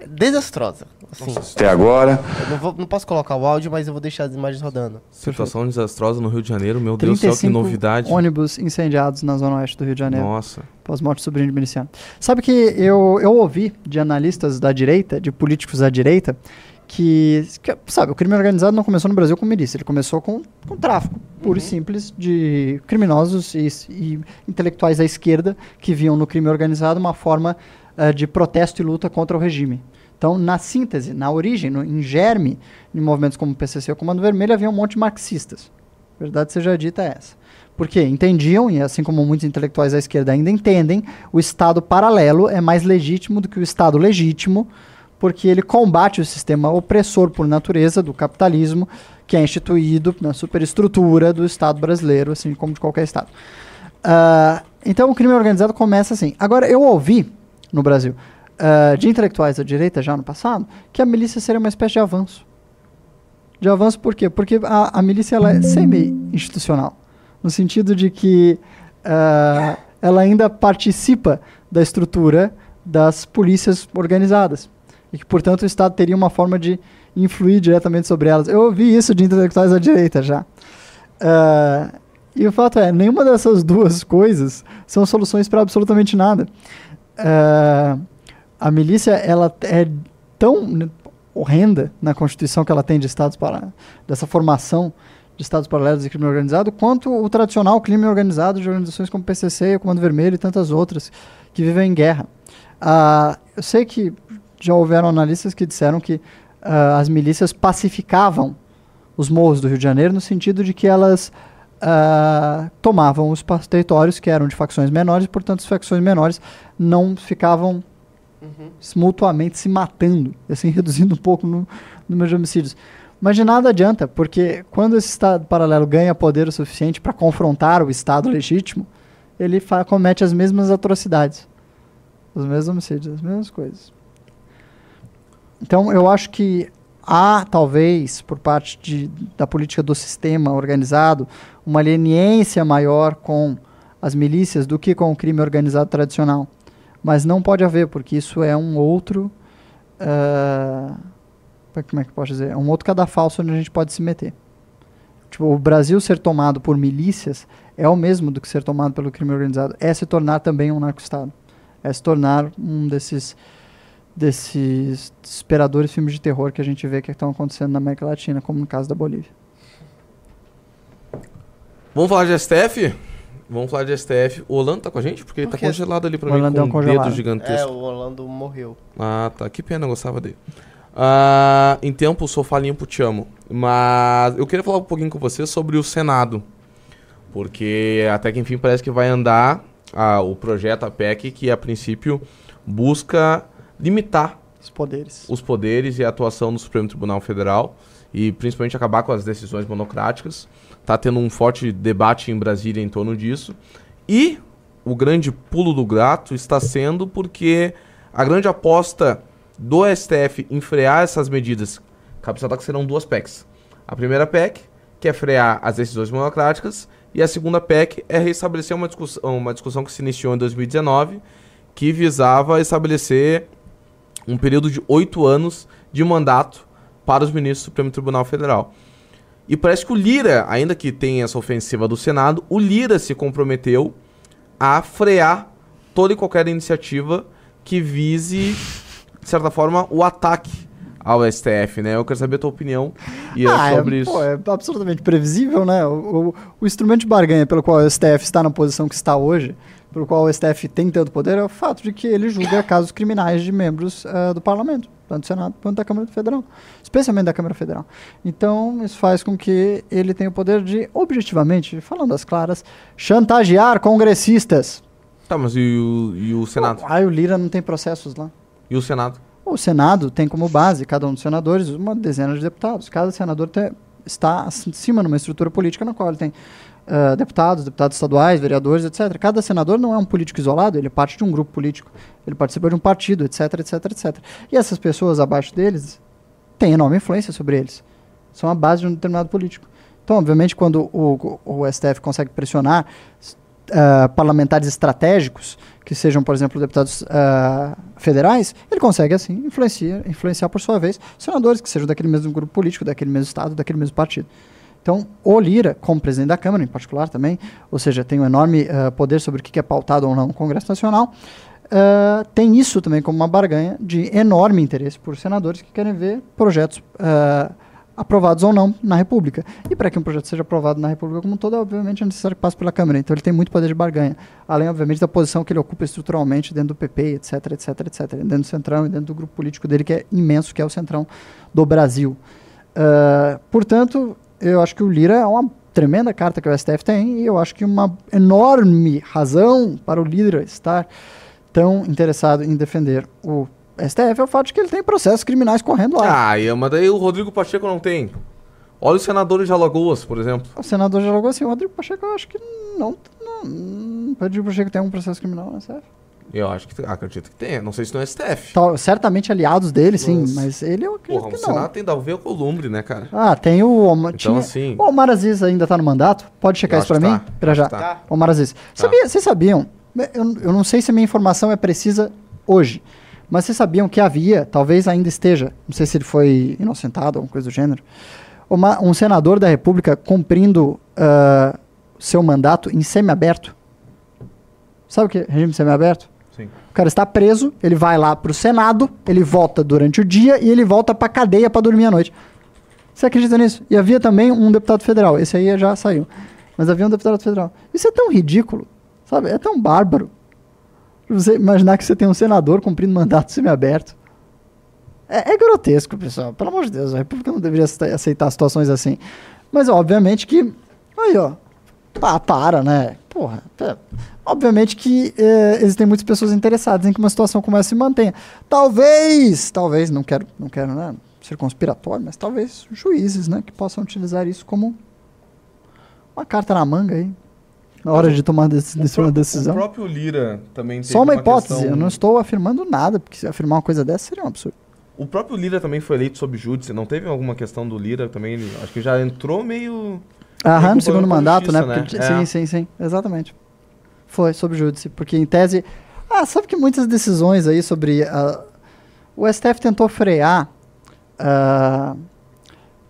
desastrosa. Assim, Até agora. eu não, vou- não posso colocar o áudio, mas eu vou deixar as imagens rodando. Situação desastrosa no Rio de Janeiro, meu Deus do céu, que 35 novidade. ônibus incendiados na zona oeste do Rio de Janeiro. Nossa. Pós-morte do sobrinho de miliciano. Sabe que eu, eu ouvi de analistas da direita, de políticos da direita, que, que, sabe, o crime organizado não começou no Brasil com milícia, ele começou com, com tráfico, puro e simples, de criminosos e, e intelectuais da esquerda que viam no crime organizado uma forma eh, de protesto e luta contra o regime. Então, na síntese, na origem, no, em germe, em movimentos como o PCC ou Comando Vermelho, havia um monte de marxistas. Verdade seja dita é essa. Porque entendiam, e assim como muitos intelectuais da esquerda ainda entendem, o Estado paralelo é mais legítimo do que o Estado legítimo, porque ele combate o sistema opressor por natureza do capitalismo, que é instituído na superestrutura do Estado brasileiro, assim como de qualquer Estado. Ah, então o crime organizado começa assim. Agora, eu ouvi no Brasil ah, de intelectuais da direita já no passado que a milícia seria uma espécie de avanço. De avanço por quê? Porque a, a milícia ela é semi-institucional. No sentido de que ah, ela ainda participa da estrutura das polícias organizadas. E que, portanto, o Estado teria uma forma de influir diretamente sobre elas. Eu ouvi isso de intelectuais da direita já. Ah, e o fato é, nenhuma dessas duas coisas são soluções para absolutamente nada. Ah, a milícia ela é tão horrenda na constituição que ela tem de estados para dessa formação de estados paralelos e crime organizado, quanto o tradicional crime organizado de organizações como o PCC, o Comando Vermelho e tantas outras que vivem em guerra. Ah, eu sei que já houveram analistas que disseram que ah, as milícias pacificavam os morros do Rio de Janeiro no sentido de que elas ah, tomavam os territórios que eram de facções menores, e, portanto, as facções menores não ficavam s- mutuamente se matando, assim <laughs> reduzindo um pouco no número de homicídios. Mas de nada adianta, porque quando esse Estado paralelo ganha poder o suficiente para confrontar o Estado legítimo, ele comete as mesmas atrocidades, os mesmos homicídios, as mesmas coisas. Então eu acho que há, talvez, por parte de, da política do sistema organizado, uma leniência maior com as milícias do que com o crime organizado tradicional. Mas não pode haver, porque isso é um outro. ah, como é que eu posso dizer? É um outro cadafalso onde a gente pode se meter. Tipo, o Brasil ser tomado por milícias é o mesmo do que ser tomado pelo crime organizado. É se tornar também um narco-estado. É se tornar um desses desses desesperadores filmes de terror que a gente vê que estão acontecendo na América Latina, como no caso da Bolívia. Vamos falar de STF? Vamos falar de STF. O Orlando tá com a gente? Porque ele Por tá quê? congelado ali pra O mim Orlando é um com um congelado. dedo É, gigantesco. o Orlando morreu. Ah, tá. Que pena, eu gostava dele. Ah, em tempo, sofá limpo, te amo. Mas eu queria falar um pouquinho com você sobre o Senado. Porque até que enfim parece que vai andar ah, o projeto, a PEC, que a princípio busca limitar Os poderes. os poderes e a atuação do Supremo Tribunal Federal e principalmente acabar com as decisões monocráticas. Tá tendo um forte debate em Brasília em torno disso. E o grande pulo do gato está sendo porque a grande aposta do STF em frear essas medidas, cabe ressaltar que serão duas PECs. A primeira PEC, que é frear as decisões monocráticas, e a segunda PEC é restabelecer uma discussão, uma discussão que se iniciou em 2019, que visava estabelecer um período de oito anos de mandato para os ministros do Supremo Tribunal Federal. E parece que o Lira, ainda que tenha essa ofensiva do Senado, o Lira se comprometeu a frear toda e qualquer iniciativa que vise, de certa forma, o ataque ao STF, né? Eu quero saber a tua opinião e é Ah, sobre é, isso. pô, é absolutamente previsível, né? O, o- o instrumento de barganha pelo qual o STF está na posição que está hoje, pelo qual o STF tem tanto poder, é o fato de que ele julga casos criminais de membros ah, do parlamento, tanto do Senado quanto da Câmara Federal, especialmente da Câmara Federal. Então, isso faz com que ele tenha o poder de, objetivamente, falando as claras, chantagear congressistas. Tá, mas e o, e o Senado? Ah, o Lira não tem processos lá. E o Senado? O Senado tem como base, cada um dos senadores, uma dezena de deputados. Cada senador tem- está acima numa estrutura política na qual ele tem ah, deputados, deputados estaduais, vereadores, etc. Cada senador não é um político isolado, ele parte de um grupo político. Ele participa de um partido, etc, etc, etc. E essas pessoas abaixo deles têm enorme influência sobre eles. São a base de um determinado político. Então, obviamente, quando o, o STF consegue pressionar ah, parlamentares estratégicos que sejam, por exemplo, deputados ah, federais, ele consegue, assim, influenciar, influenciar, por sua vez, senadores que sejam daquele mesmo grupo político, daquele mesmo estado, daquele mesmo partido. Então, o Lira, como presidente da Câmara, em particular também, ou seja, tem um enorme ah, poder sobre o que é pautado ou não no Congresso Nacional, ah, tem isso também como uma barganha de enorme interesse por senadores que querem ver projetos ah, aprovados ou não na República. E para que um projeto seja aprovado na República como um todo, obviamente é necessário que passe pela Câmara. Então ele tem muito poder de barganha. Além, obviamente, da posição que ele ocupa estruturalmente dentro do PP, etc, etc, etc. Dentro do Centrão e dentro do grupo político dele, que é imenso, que é o Centrão do Brasil. Ah, portanto, eu acho que o Lira é uma tremenda carta que o STF tem e eu acho que uma enorme razão para o Lira estar tão interessado em defender o STF é o fato de que ele tem processos criminais correndo lá. Ah, mas daí o Rodrigo Pacheco não tem. Olha os senadores de Alagoas, por exemplo. O senador já jogou assim, o Rodrigo Pacheco eu acho que não. não o Rodrigo Pacheco tem um processo criminal no STF. Eu acho que acredito que tem. Não sei se no STF. Tal- certamente aliados dele, sim, Nossa. mas ele eu acredito Porra, o que não. Senado tem Davi Alcolumbre, né, cara? Ah, tem o Omar. Então, tinha- assim- O Omar Aziz ainda tá no mandato? Pode checar Eu isso pra mim? tá. Pra já. Tá. Omar Aziz. Sabia, vocês sabiam? Eu, eu não sei se a minha informação é precisa hoje, mas vocês sabiam que havia, talvez ainda esteja, não sei se ele foi inocentado ou alguma coisa do gênero, uma- um senador da República cumprindo ah, seu mandato em semiaberto. Sabe o que é regime semiaberto? Cara está preso, ele vai lá pro Senado, ele vota durante o dia e ele volta pra cadeia pra dormir à noite. Você acredita nisso? E havia também um deputado federal, esse aí já saiu. Mas havia um deputado federal. Isso é tão ridículo, sabe? É tão bárbaro. Você imaginar que você tem um senador cumprindo mandato semiaberto. É, é grotesco, pessoal. Pelo amor de Deus, a República não deveria ace- aceitar situações assim. Mas, obviamente, que. Aí, ó. Pá, para, né? Porra. tá. Obviamente que eh, existem muitas pessoas interessadas em que uma situação como essa se mantenha. Talvez, talvez, não quero, não quero né, ser conspiratório, mas talvez juízes, né, que possam utilizar isso como uma carta na manga aí, na hora de tomar deci- O deci- pró- uma decisão. O próprio Lira também teve Só uma hipótese, questão- eu não estou afirmando nada, porque se afirmar uma coisa dessa seria um absurdo. O próprio Lira também foi eleito sob júdice. Não teve alguma questão do Lira também? Ele- acho que já entrou meio... Aham, no com segundo mandato, né? justiça, Porque, né? Sim, sim, sim, exatamente. Foi, sob júdice. Porque em tese. Ah, sabe que muitas decisões aí sobre. ah, o STF tentou frear ah,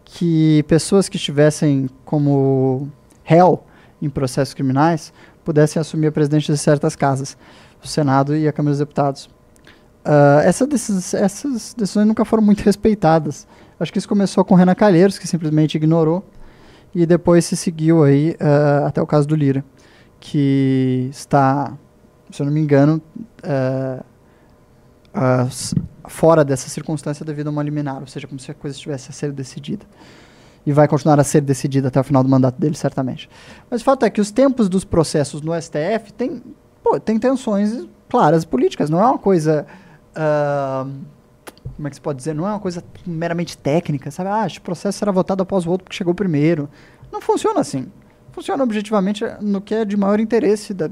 que pessoas que estivessem como réu em processos criminais pudessem assumir a presidência de certas casas, o Senado e a Câmara dos Deputados. Ah, essa decis- essas decisões nunca foram muito <laughs> respeitadas. Acho que isso começou com Renan Calheiros, que simplesmente ignorou e depois se seguiu aí ah, até o caso do Lira, que está, se eu não me engano, ah, s- fora dessa circunstância devido a uma liminar, ou seja, como se a coisa estivesse a ser decidida. E vai continuar a ser decidida até o final do mandato dele, certamente. Mas o fato é que os tempos dos processos no STF têm, tem tensões claras políticas, não é uma coisa. ah, como é que se pode dizer? Não é uma coisa meramente técnica, sabe? Ah, este processo será votado após o outro porque chegou primeiro. Não funciona assim. Funciona objetivamente no que é de maior interesse da,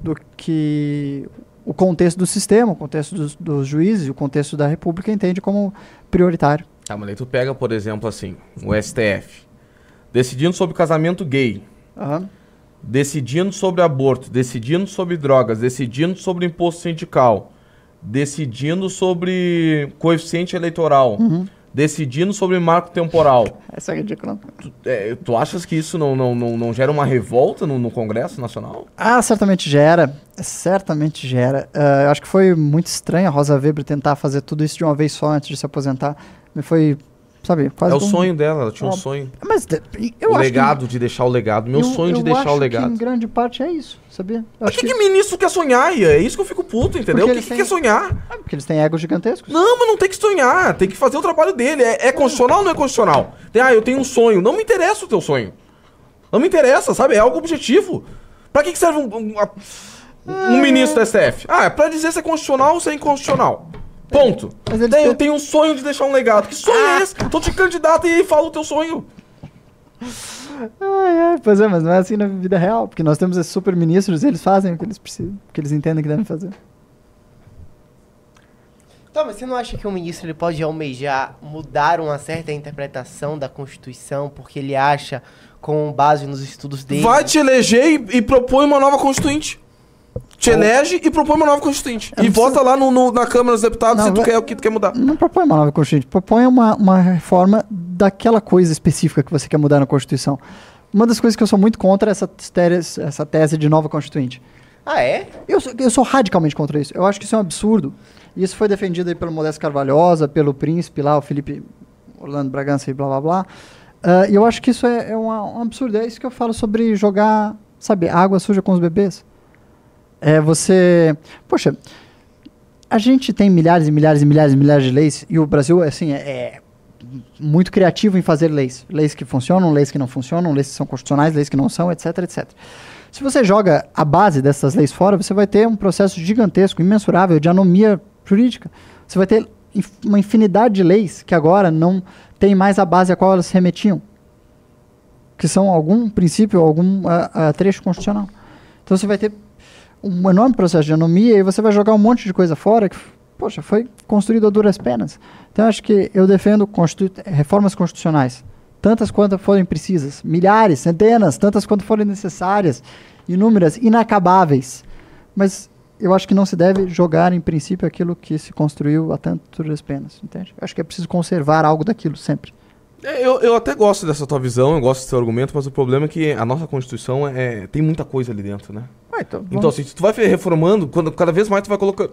do que o contexto do sistema, o contexto dos, dos juízes, o contexto da República entende como prioritário. Ah, mas aí tu pega, por exemplo, assim, o STF. Decidindo sobre casamento gay. Aham. decidindo sobre aborto, decidindo sobre drogas, decidindo sobre imposto sindical, decidindo sobre coeficiente eleitoral, Uhum. decidindo sobre marco temporal. <laughs> Essa é ridícula. É, tu achas que isso não, não, não, não gera uma revolta no, no Congresso Nacional? Ah, certamente gera. Certamente gera. Ah, eu acho que foi muito estranho a Rosa Weber tentar fazer tudo isso de uma vez só antes de se aposentar. Me foi, sabe, quase. é o um- sonho dela, ela tinha um sonho. Mas de- eu o legado de deixar o legado. Meu eu- sonho de eu deixar acho o Que legado. em grande parte é isso, sabia? Mas acho que, que ministro quer sonhar? É isso que eu fico puto, entendeu? O Porque que, que eles quer têm- sonhar? Ah, porque eles têm egos gigantescos. Não, mas não tem que sonhar. Tem que fazer o trabalho dele. É, é constitucional ou não é constitucional? Tem, ah, eu tenho um sonho. Não me interessa o teu sonho. Não me interessa, sabe? É algo objetivo. Pra que, que serve um, um, a- um ministro da STF? Ah, é pra dizer se é constitucional ou se é inconstitucional. Ponto. Mas eles Daí eu têm- tenho um sonho de deixar um legado. Que sonho é esse? Então te candidata e fala o teu sonho. Ai, ai, pois é, mas não é assim na vida real. Porque nós temos esses super ministros e eles fazem o que eles precisam, o que eles entendem que devem fazer. Tá, mas você não acha que o ministro ele pode almejar mudar uma certa interpretação da Constituição porque ele acha, com base nos estudos dele... Vai te eleger e, e propõe uma nova constituinte. Te elege e propõe uma nova constituinte. Eu e vota lá no, no- na Câmara dos Deputados Não, se tu vai- quer o que tu quer mudar. Não propõe uma nova Constituinte, propõe uma, uma reforma daquela coisa específica que você quer mudar na Constituição. Uma das coisas que eu sou muito contra é essa tese, essa tese de nova Constituinte. Ah, é? Eu sou, eu sou radicalmente contra isso. Eu acho que isso é um absurdo. E isso foi defendido aí pelo Modesto Carvalhosa, pelo príncipe lá, o Felipe Orlando Bragança e blá blá blá. Ah, E eu acho que isso é, é uma- um absurdo. É isso que eu falo sobre jogar, sabe, água suja com os bebês. É você. Poxa, a gente tem milhares e milhares e milhares e milhares de leis e o Brasil, assim, é, é muito criativo em fazer leis. Leis que funcionam, leis que não funcionam, leis que são constitucionais, leis que não são, etc, etc. Se você joga a base dessas leis fora, você vai ter um processo gigantesco, imensurável de anomia jurídica. Você vai ter inf- uma infinidade de leis que agora não tem mais a base a qual elas se remetiam. Que são algum princípio, algum ah, ah, trecho constitucional. Então você vai ter um enorme processo de anomia e você vai jogar um monte de coisa fora que, poxa, foi construído a duras penas. Então acho que eu defendo constitu- reformas constitucionais, tantas quanto forem precisas, milhares, centenas, tantas quanto forem necessárias, inúmeras, inacabáveis. Mas eu acho que não se deve jogar em princípio aquilo que se construiu a tantas penas, entende? Eu acho que é preciso conservar algo daquilo sempre. É, eu, eu até gosto dessa tua visão, eu gosto do teu argumento, mas o problema é que a nossa Constituição é, tem muita coisa ali dentro, né? Então, Então, assim, se tu vai reformando, quando, cada vez mais tu vai colocar.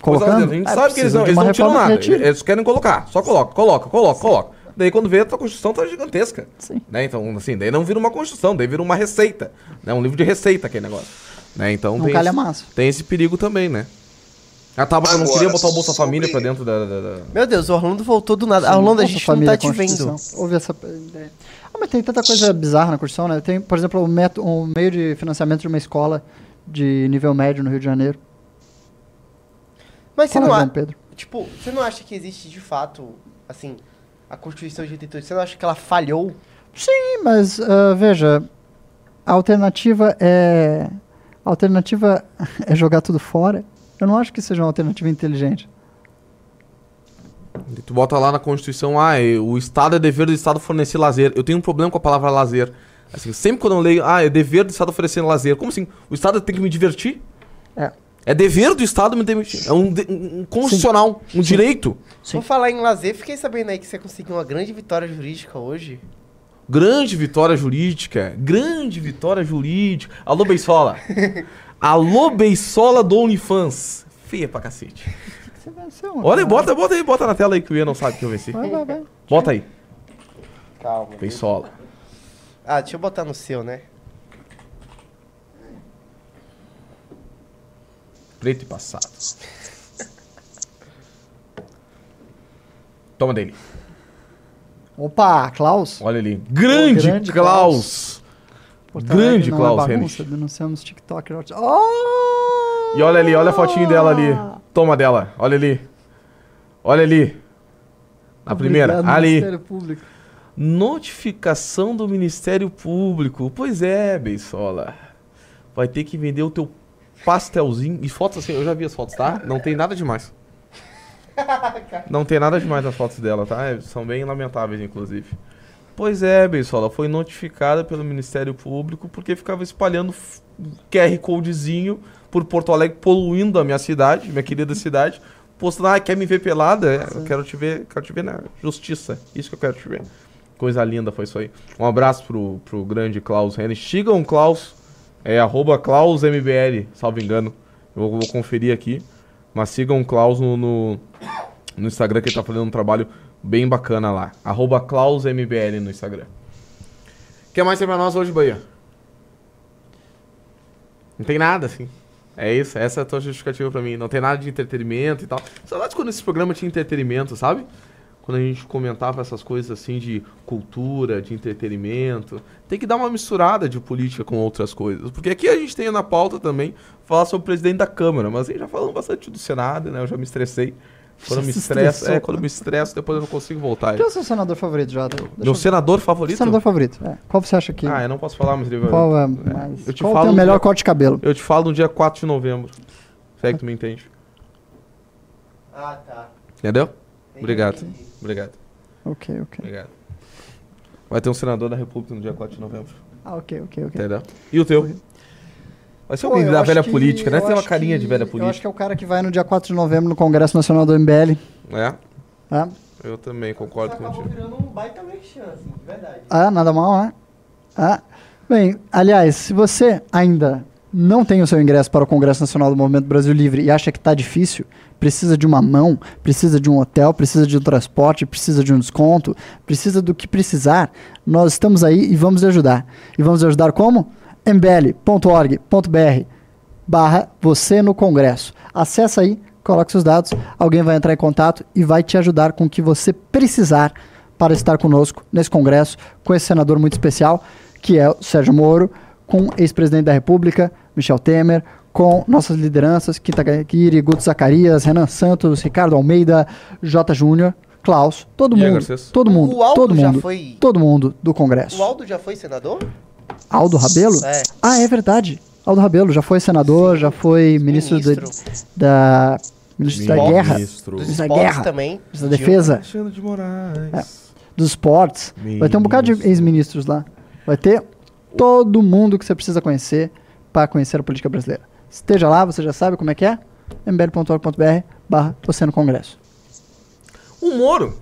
colocando, dentro. A gente é, sabe que eles não, eles não tiram nada. Eles querem colocar. Só coloca, coloca, coloca, coloca. Daí quando vê, a tua Constituição tá gigantesca. Sim. Né? Então, assim, daí não vira uma Constituição, daí vira uma receita. Né? Um livro de receita aquele negócio. Né? Então Não tem, calha esse, massa. tem esse perigo também, né? A Tabata não Agora, queria botar o Bolsa sobre- Família pra dentro da. da- da- Meu Deus, o Orlando voltou do nada. Ah, Orlando, a gente não tá te vendo. Houve essa ideia. Ah, mas tem tanta coisa bizarra na Constituição, né? Tem, por exemplo, o, método, o meio de financiamento de uma escola de nível médio no Rio de Janeiro. Mas você não, João a... Pedro. tipo, você não acha que existe de fato, assim, a Constituição de 88? Você não acha que ela falhou? Sim, mas ah, veja, a alternativa é. A alternativa <laughs> é jogar tudo fora. Eu não acho que seja uma alternativa inteligente. E Tu bota lá na Constituição, ah, é, o Estado é dever do Estado fornecer lazer. Eu tenho um problema com a palavra lazer. Assim, sempre quando eu leio, ah, é dever do Estado oferecer lazer. Como assim? O Estado tem que me divertir? É. É dever do Estado me divertir. É um, de- um constitucional, um direito. Sim. Vou falar em lazer, fiquei sabendo aí que você conseguiu uma grande vitória jurídica hoje. Grande vitória jurídica. Grande vitória jurídica. Alô, Beisola. <laughs> Alô, Beisola do OnlyFans. Feia pra cacete. Você venceu. Olha, bota, bota aí, bota na tela aí que o Ian não sabe que eu venci. Vai, vai, vai. Bota aí. Calma. Beisola. Ah, deixa eu botar no seu, né? Preto e passado. Toma dele. Opa, Klaus. Olha ali. Grande, grande Klaus. Porto Grande Alegre não Klaus é bagunça. Denunciamos TikTok. Oh! E olha ali, olha a fotinho dela ali. Toma dela. Olha ali. Olha ali. A primeira. Obrigado, ali. Ministério Público. Notificação do Ministério Público. Pois é, Beisola. Vai ter que vender o teu pastelzinho. E fotos assim, eu já vi as fotos, tá? Não tem nada demais. <laughs> Não tem nada demais nas fotos dela, tá? São bem lamentáveis, inclusive. Pois é, Beisola, foi notificada pelo Ministério Público porque ficava espalhando QR Codezinho por Porto Alegre, poluindo a minha cidade, minha querida cidade, postando, ah, quer me ver pelada? É, eu quero te ver, quero te ver na justiça. Isso que eu quero te ver. Coisa linda foi isso aí. Um abraço pro, pro grande Klaus Henry. Sigam o Klaus, é arroba KlausMBL, salvo engano. Eu vou conferir aqui. Mas sigam o Klaus no, no, no Instagram, que ele tá fazendo um trabalho bem bacana lá. Arroba KlausMBL no Instagram. O que mais tem pra nós hoje, Bahia? Não tem nada, assim. É isso, essa é a tua justificativa pra mim. Não tem nada de entretenimento e tal. Saudades quando esse programa tinha entretenimento, sabe? Quando a gente comentava essas coisas assim de cultura, de entretenimento. Tem que dar uma misturada de política com outras coisas. Porque aqui a gente tem na pauta também falar sobre o presidente da Câmara. Mas aí já falamos bastante do Senado, né? Eu já me estressei. Quando eu me estresso, é, quando me estresso, depois eu não consigo voltar. Quem é o seu senador favorito, Jota? Deixa Meu eu- senador favorito? Senador favorito. é. Qual você acha que. Ah, eu não posso falar, mas ele vai. qual é mais. Eu te qual falo tem o melhor no- corte de cabelo? Eu te falo no dia 4 de novembro. Se é que tu me entende. Ah, tá. Entendeu? Obrigado. Obrigado. Ok, ok. Obrigado. Vai ter um senador da República no dia 4 de novembro. Ah, ok, ok, ok. Entendeu? E o teu? Vai ser alguém eu da acho velha que- política, né? Tem uma carinha de que- velha Eu acho que política. é o cara que vai no dia 4 de novembro no Congresso Nacional do MBL. É, Tá? eu também concordo acabou contigo. virando um baita merchan, assim, de verdade. Ah, nada mal, né? Ah. Bem, aliás, se você ainda não tem o seu ingresso para o Congresso Nacional do Movimento Brasil Livre e acha que está difícil, precisa de uma mão, precisa de um hotel, precisa de um transporte, precisa de um desconto, precisa do que precisar, nós estamos aí e vamos lhe ajudar. E vamos ajudar como? mbl.org.br barra você no Congresso. Acesse aí, coloque seus dados, alguém vai entrar em contato e vai te ajudar com o que você precisar para estar conosco nesse Congresso, com esse senador muito especial, que é o Sérgio Moro, com o ex-presidente da República, Michel Temer, com nossas lideranças, Kita Guiri, Guto Zacarias, Renan Santos, Ricardo Almeida, J. Júnior, Klaus, todo E mundo, todo mundo, O Aldo todo já mundo, foi- todo mundo do Congresso. O Aldo já foi senador? Aldo Rabelo? É. Ah, é verdade. Aldo Rabelo já foi senador, já foi ministro, da- Ministro. da ministro da guerra, Ministro. Dos Ministro da esportes guerra, também. ministro da defesa, Alexandre de Moraes. dos esportes. Vai ter um bocado de Ministro. ex-ministros lá. Vai ter todo mundo que você precisa conhecer para conhecer a política brasileira. Esteja lá, você já sabe como é que é. mbl.org.br barra você no Congresso. O Moro.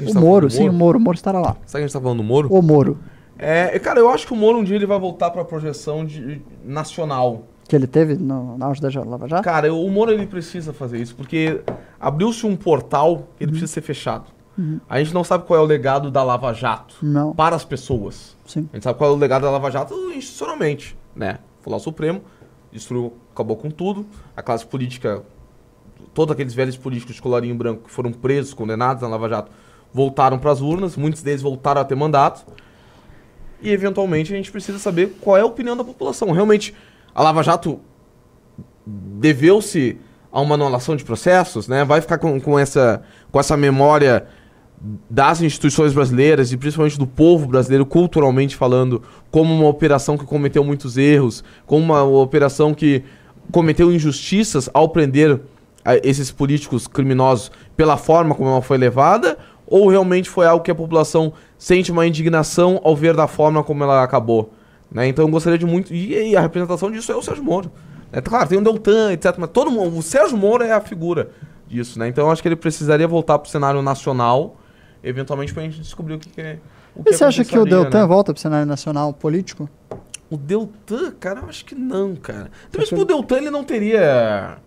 O tá Moro, do sim, o Moro. O Moro estará lá. Sabe que a gente tá falando do Moro? O Moro. É, cara, eu acho que o Moro um dia ele vai voltar pra projeção de, nacional. Que ele teve no, na auge da Lava Jato. Cara, eu- o Moro ele precisa fazer isso, porque abriu-se um portal ele precisa ser fechado. A gente não sabe qual é o legado da Lava Jato Não. para as pessoas. Sim. A gente sabe qual é o legado da Lava Jato institucionalmente, né? Foi lá o Supremo, destruiu, acabou com tudo. A classe política, todos aqueles velhos políticos de colarinho branco que foram presos, condenados na Lava Jato, voltaram para as urnas, muitos deles voltaram a ter mandato. E eventualmente a gente precisa saber qual é a opinião da população. Realmente, a Lava Jato deveu-se a uma anulação de processos, né? Vai ficar com, com, essa, com essa memória das instituições brasileiras e principalmente do povo brasileiro, culturalmente falando, como uma operação que cometeu muitos erros, como uma operação que cometeu injustiças ao prender ah, esses políticos criminosos pela forma como ela foi levada, ou realmente foi algo que a população sente uma indignação ao ver da forma como ela acabou. Né? Então eu gostaria de muito. E, e a representação disso é o Sérgio Moro. É claro, tem o Deltan, etc. Mas todo mundo. O Sérgio Moro é a figura disso, né? Então eu acho que ele precisaria voltar pro cenário nacional, eventualmente, pra gente descobrir o que, que é. O E você acha que o Deltan né? volta pro cenário nacional político? O Deltan, cara, eu acho que não, cara. Talvez pro Deltan ele não teria.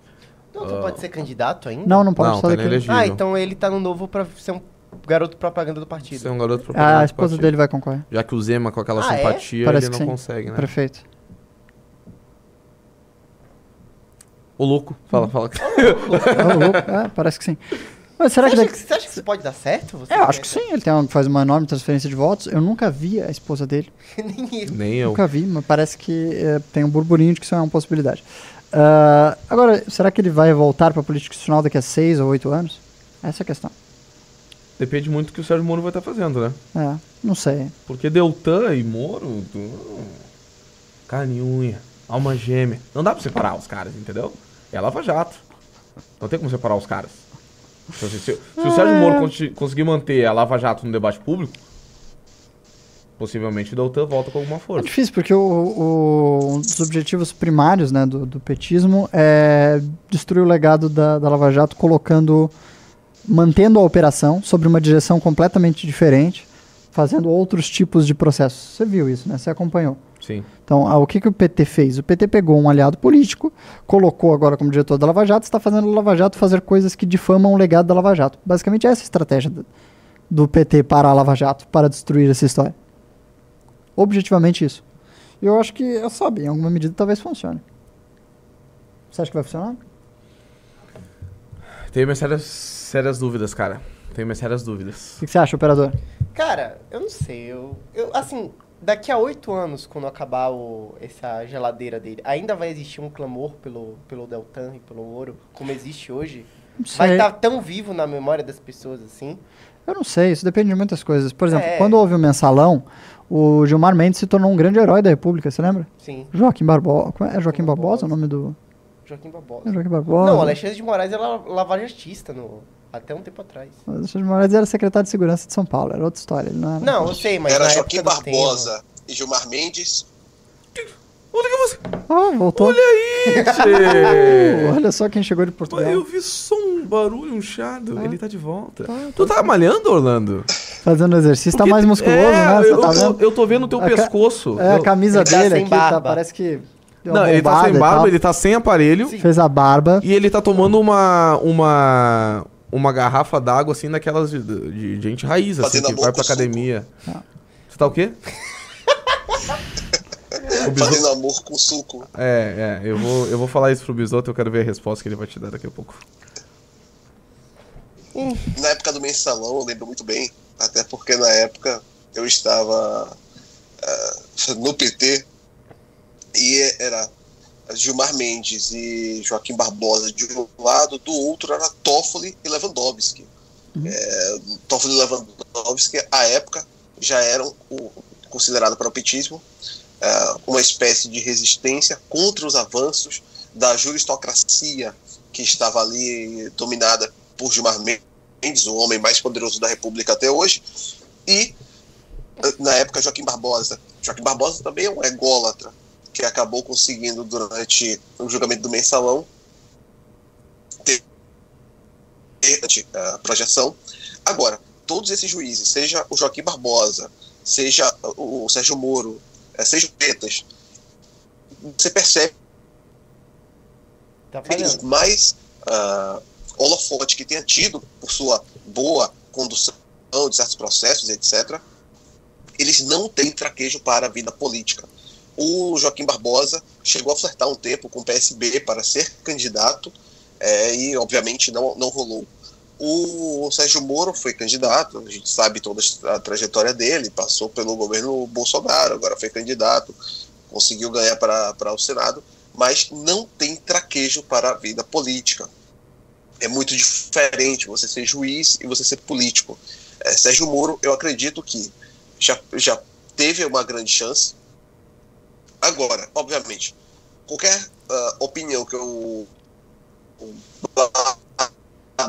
Não, tu pode ser candidato ainda? Não, não pode Não, só tá. Ah, então ele tá no novo pra ser um garoto propaganda do partido. Ser um garoto propaganda Ah, a do esposa partido. dele vai concorrer. Já que o Zema com aquela Ah, é? simpatia, Parece ele que não sim. consegue, né? Prefeito. O louco. Fala, fala. Ô, louco. É, <laughs> parece que sim. Mas será Você que acha, daqui... que, você acha que isso pode dar certo? Você É, eu acho que sim. Ele tem uma- faz uma enorme transferência de votos. Eu nunca vi a esposa dele. <laughs> Nem eu. Nem eu. Nunca vi, mas parece que é, tem um burburinho de que isso é uma possibilidade. Ah, agora, será que ele vai voltar para a política institucional daqui a seis ou oito anos? Essa é a questão. Depende muito do que o Sérgio Moro vai estar fazendo, né? É, não sei. Porque Deltan e Moro. tu- Carne e unha. Alma gêmea. Não dá pra separar os caras, entendeu? É Lava Jato. Não tem como separar os caras. Então, se, se- se o Sérgio Moro consi- conseguir manter a Lava Jato no debate público, possivelmente o Deltan volta com alguma É força. difícil, porque o, o- um dos objetivos primários né, do, do petismo é destruir o legado da, da Lava Jato, colocando, mantendo a operação sobre uma direção completamente diferente, fazendo outros tipos de processos. Você viu isso, né? Você acompanhou. Sim. Então, ah, o que, que o PT fez? O PT pegou um aliado político, colocou agora como diretor da Lava Jato, está fazendo a Lava Jato fazer coisas que difamam o legado da Lava Jato. Basicamente, essa é a estratégia do, do PT para a Lava Jato, para destruir essa história. Objetivamente isso. E eu acho que, eu sabe, em alguma medida talvez funcione. Você acha que vai funcionar? Tenho minhas sérias, sérias dúvidas, cara. Tenho minhas sérias dúvidas. O que, que você acha, operador? Cara, eu não sei. Eu, eu assim, daqui a oito anos, quando acabar o, essa geladeira dele, ainda vai existir um clamor pelo, pelo Deltan e pelo ouro, como existe hoje? Não Vai estar tão vivo na memória das pessoas assim? Eu não sei, isso depende de muitas coisas. Por exemplo, É. quando houve o mensalão, o Gilmar Mendes se tornou um grande herói da República, você lembra? Sim, Joaquim Barbosa. É Joaquim Barbosa o nome do. Joaquim Barbosa. É Joaquim Barbosa. Não, Alexandre de Moraes era lavajatista no, até um tempo atrás. Mas O Alexandre de Moraes era secretário de segurança de São Paulo, era outra história. Ele não era. Não, eu sei, mas Era Joaquim Barbosa e Gilmar Mendes. Olha que você. Ah, voltou. Olha aí, <laughs> tchê. Olha só quem chegou de Portugal. Eu vi só um barulho, um chiado. Ele tá de volta. tu tá malhando, Orlando? Fazendo exercício, tá Porque- mais musculoso, é, né? Eu, tá eu, vendo? eu tô vendo o teu A pescoço. É, a camisa Ele tá dele aqui, tá, barba. parece que. Não, ele tá sem barba, ele tá sem aparelho. Fez a barba. E ele tá tomando uma. uma. Uma garrafa d'água, assim, daquelas de, de gente raiz, assim, Fazendo que vai pra com suco. academia. Você tá o quê? <laughs> O bisoto- Fazendo amor com suco. É, é, eu vou, eu vou falar isso pro Bisoto, eu quero ver a resposta que ele vai te dar daqui a pouco. Na época do mensalão, eu lembro muito bem, até porque na época eu estava ah, no PT e era Gilmar Mendes e Joaquim Barbosa de um lado, do outro era Toffoli e Lewandowski. É, Toffoli e Lewandowski, à época, já eram o, considerado para o petismo ah, uma espécie de resistência contra os avanços da juristocracia que estava ali dominada por Gilmar Mendes, o homem mais poderoso da República até hoje, e na época Joaquim Barbosa. Joaquim Barbosa também é um ególatra que acabou conseguindo durante o julgamento do mensalão ter a projeção. Agora, todos esses juízes, seja o Joaquim Barbosa, seja o Sérgio Moro, eh, seja o Petas, você percebe Tá falhando. mais ah, holofote que tenha tido por sua boa condução de certos processos, etc., eles não têm traquejo para a vida política. O Joaquim Barbosa chegou a flertar um tempo com o PSB para ser candidato eh, e, obviamente, não, não rolou. O Sérgio Moro foi candidato, a gente sabe toda a trajetória dele, passou pelo governo Bolsonaro, agora foi candidato, conseguiu ganhar para para o Senado, mas não tem traquejo para a vida política. É muito diferente você ser juiz e você ser político. É, Sérgio Moro, eu acredito que já, já teve uma grande chance. Agora, obviamente, qualquer ah, opinião que eu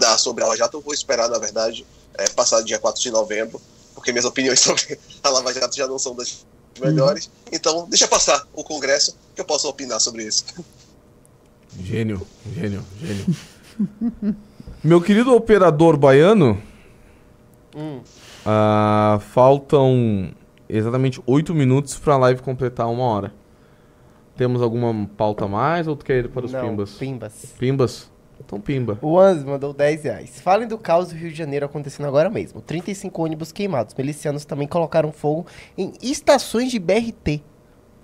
dar sobre a Lava Jato, eu vou esperar, na verdade, é, passar dia 4 de novembro, porque minhas opiniões <laughs> sobre a Lava Jato já não são das melhores. Então, deixa passar o Congresso que eu possa opinar sobre isso. Gênio, gênio, gênio. <laughs> Meu querido operador baiano, Hum. ah, faltam exatamente 8 minutos pra live completar uma hora. Temos alguma pauta a mais ou tu quer ir para os Não, pimbas? Pimbas. Pimbas? Então pimba. O Anz mandou 10 reais. Falem do caos do Rio de Janeiro acontecendo agora mesmo. 35 ônibus queimados. Milicianos também colocaram fogo em estações de BRT.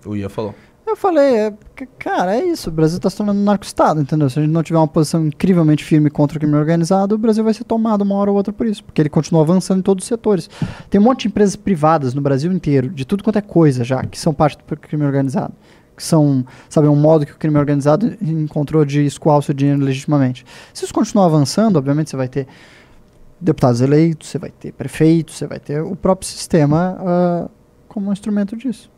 O Ia falou. Eu falei, é, cara, é isso. O Brasil tá se tornando um narco-estado, entendeu? Se a gente não tiver uma posição incrivelmente firme contra o crime organizado, o Brasil vai ser tomado uma hora ou outra por isso. Porque ele continua avançando em todos os setores. Tem um monte de empresas privadas no Brasil inteiro, de tudo quanto é coisa já, que são parte do crime organizado. Que são, sabe, um modo que o crime organizado encontrou de escoar o seu dinheiro legitimamente. Se isso continuar avançando, obviamente você vai ter deputados eleitos, você vai ter prefeitos, você vai ter o próprio sistema ah, como um instrumento disso.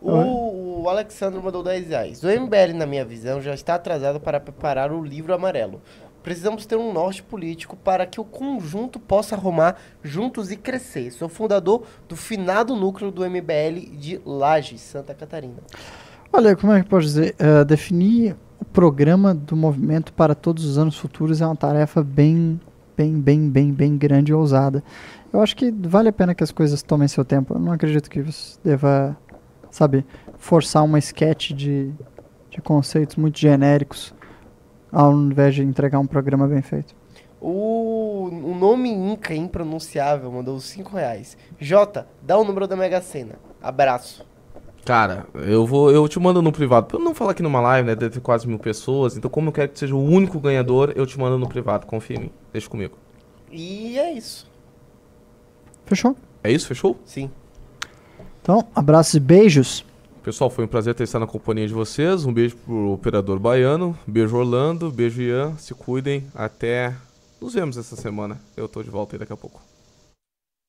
O, o Alexandre mandou 10 reais. O MBL, na minha visão, já está atrasado para preparar o livro amarelo. Precisamos ter um norte político para que o conjunto possa arrumar juntos e crescer. Sou fundador do finado núcleo do MBL de Lages, Santa Catarina. Olha, como é que pode dizer? Eh, definir o programa do movimento para todos os anos futuros é uma tarefa bem, bem, bem, bem, bem grande e ousada. Eu acho que vale a pena que as coisas tomem seu tempo. Eu não acredito que você deva, sabe, forçar uma sketch de, de conceitos muito genéricos ao invés de entregar um programa bem feito. O, o nome Inca impronunciável mandou 5 reais. Jota, dá o número da Mega Sena. Abraço. Cara, eu vou, eu te mando no privado. Pra eu não falar aqui numa live, né? Deve ter quase mil pessoas. Então, como eu quero que seja o único ganhador, eu te mando no privado. Confia em mim. Deixa comigo. E é isso. Fechou? É isso? Fechou? Sim. Então, abraços e beijos. Pessoal, foi um prazer ter estado na companhia de vocês. Um beijo pro operador baiano. Beijo Orlando. Beijo Ian. Se cuidem. Até. Nos vemos essa semana. Eu tô de volta aí daqui a pouco.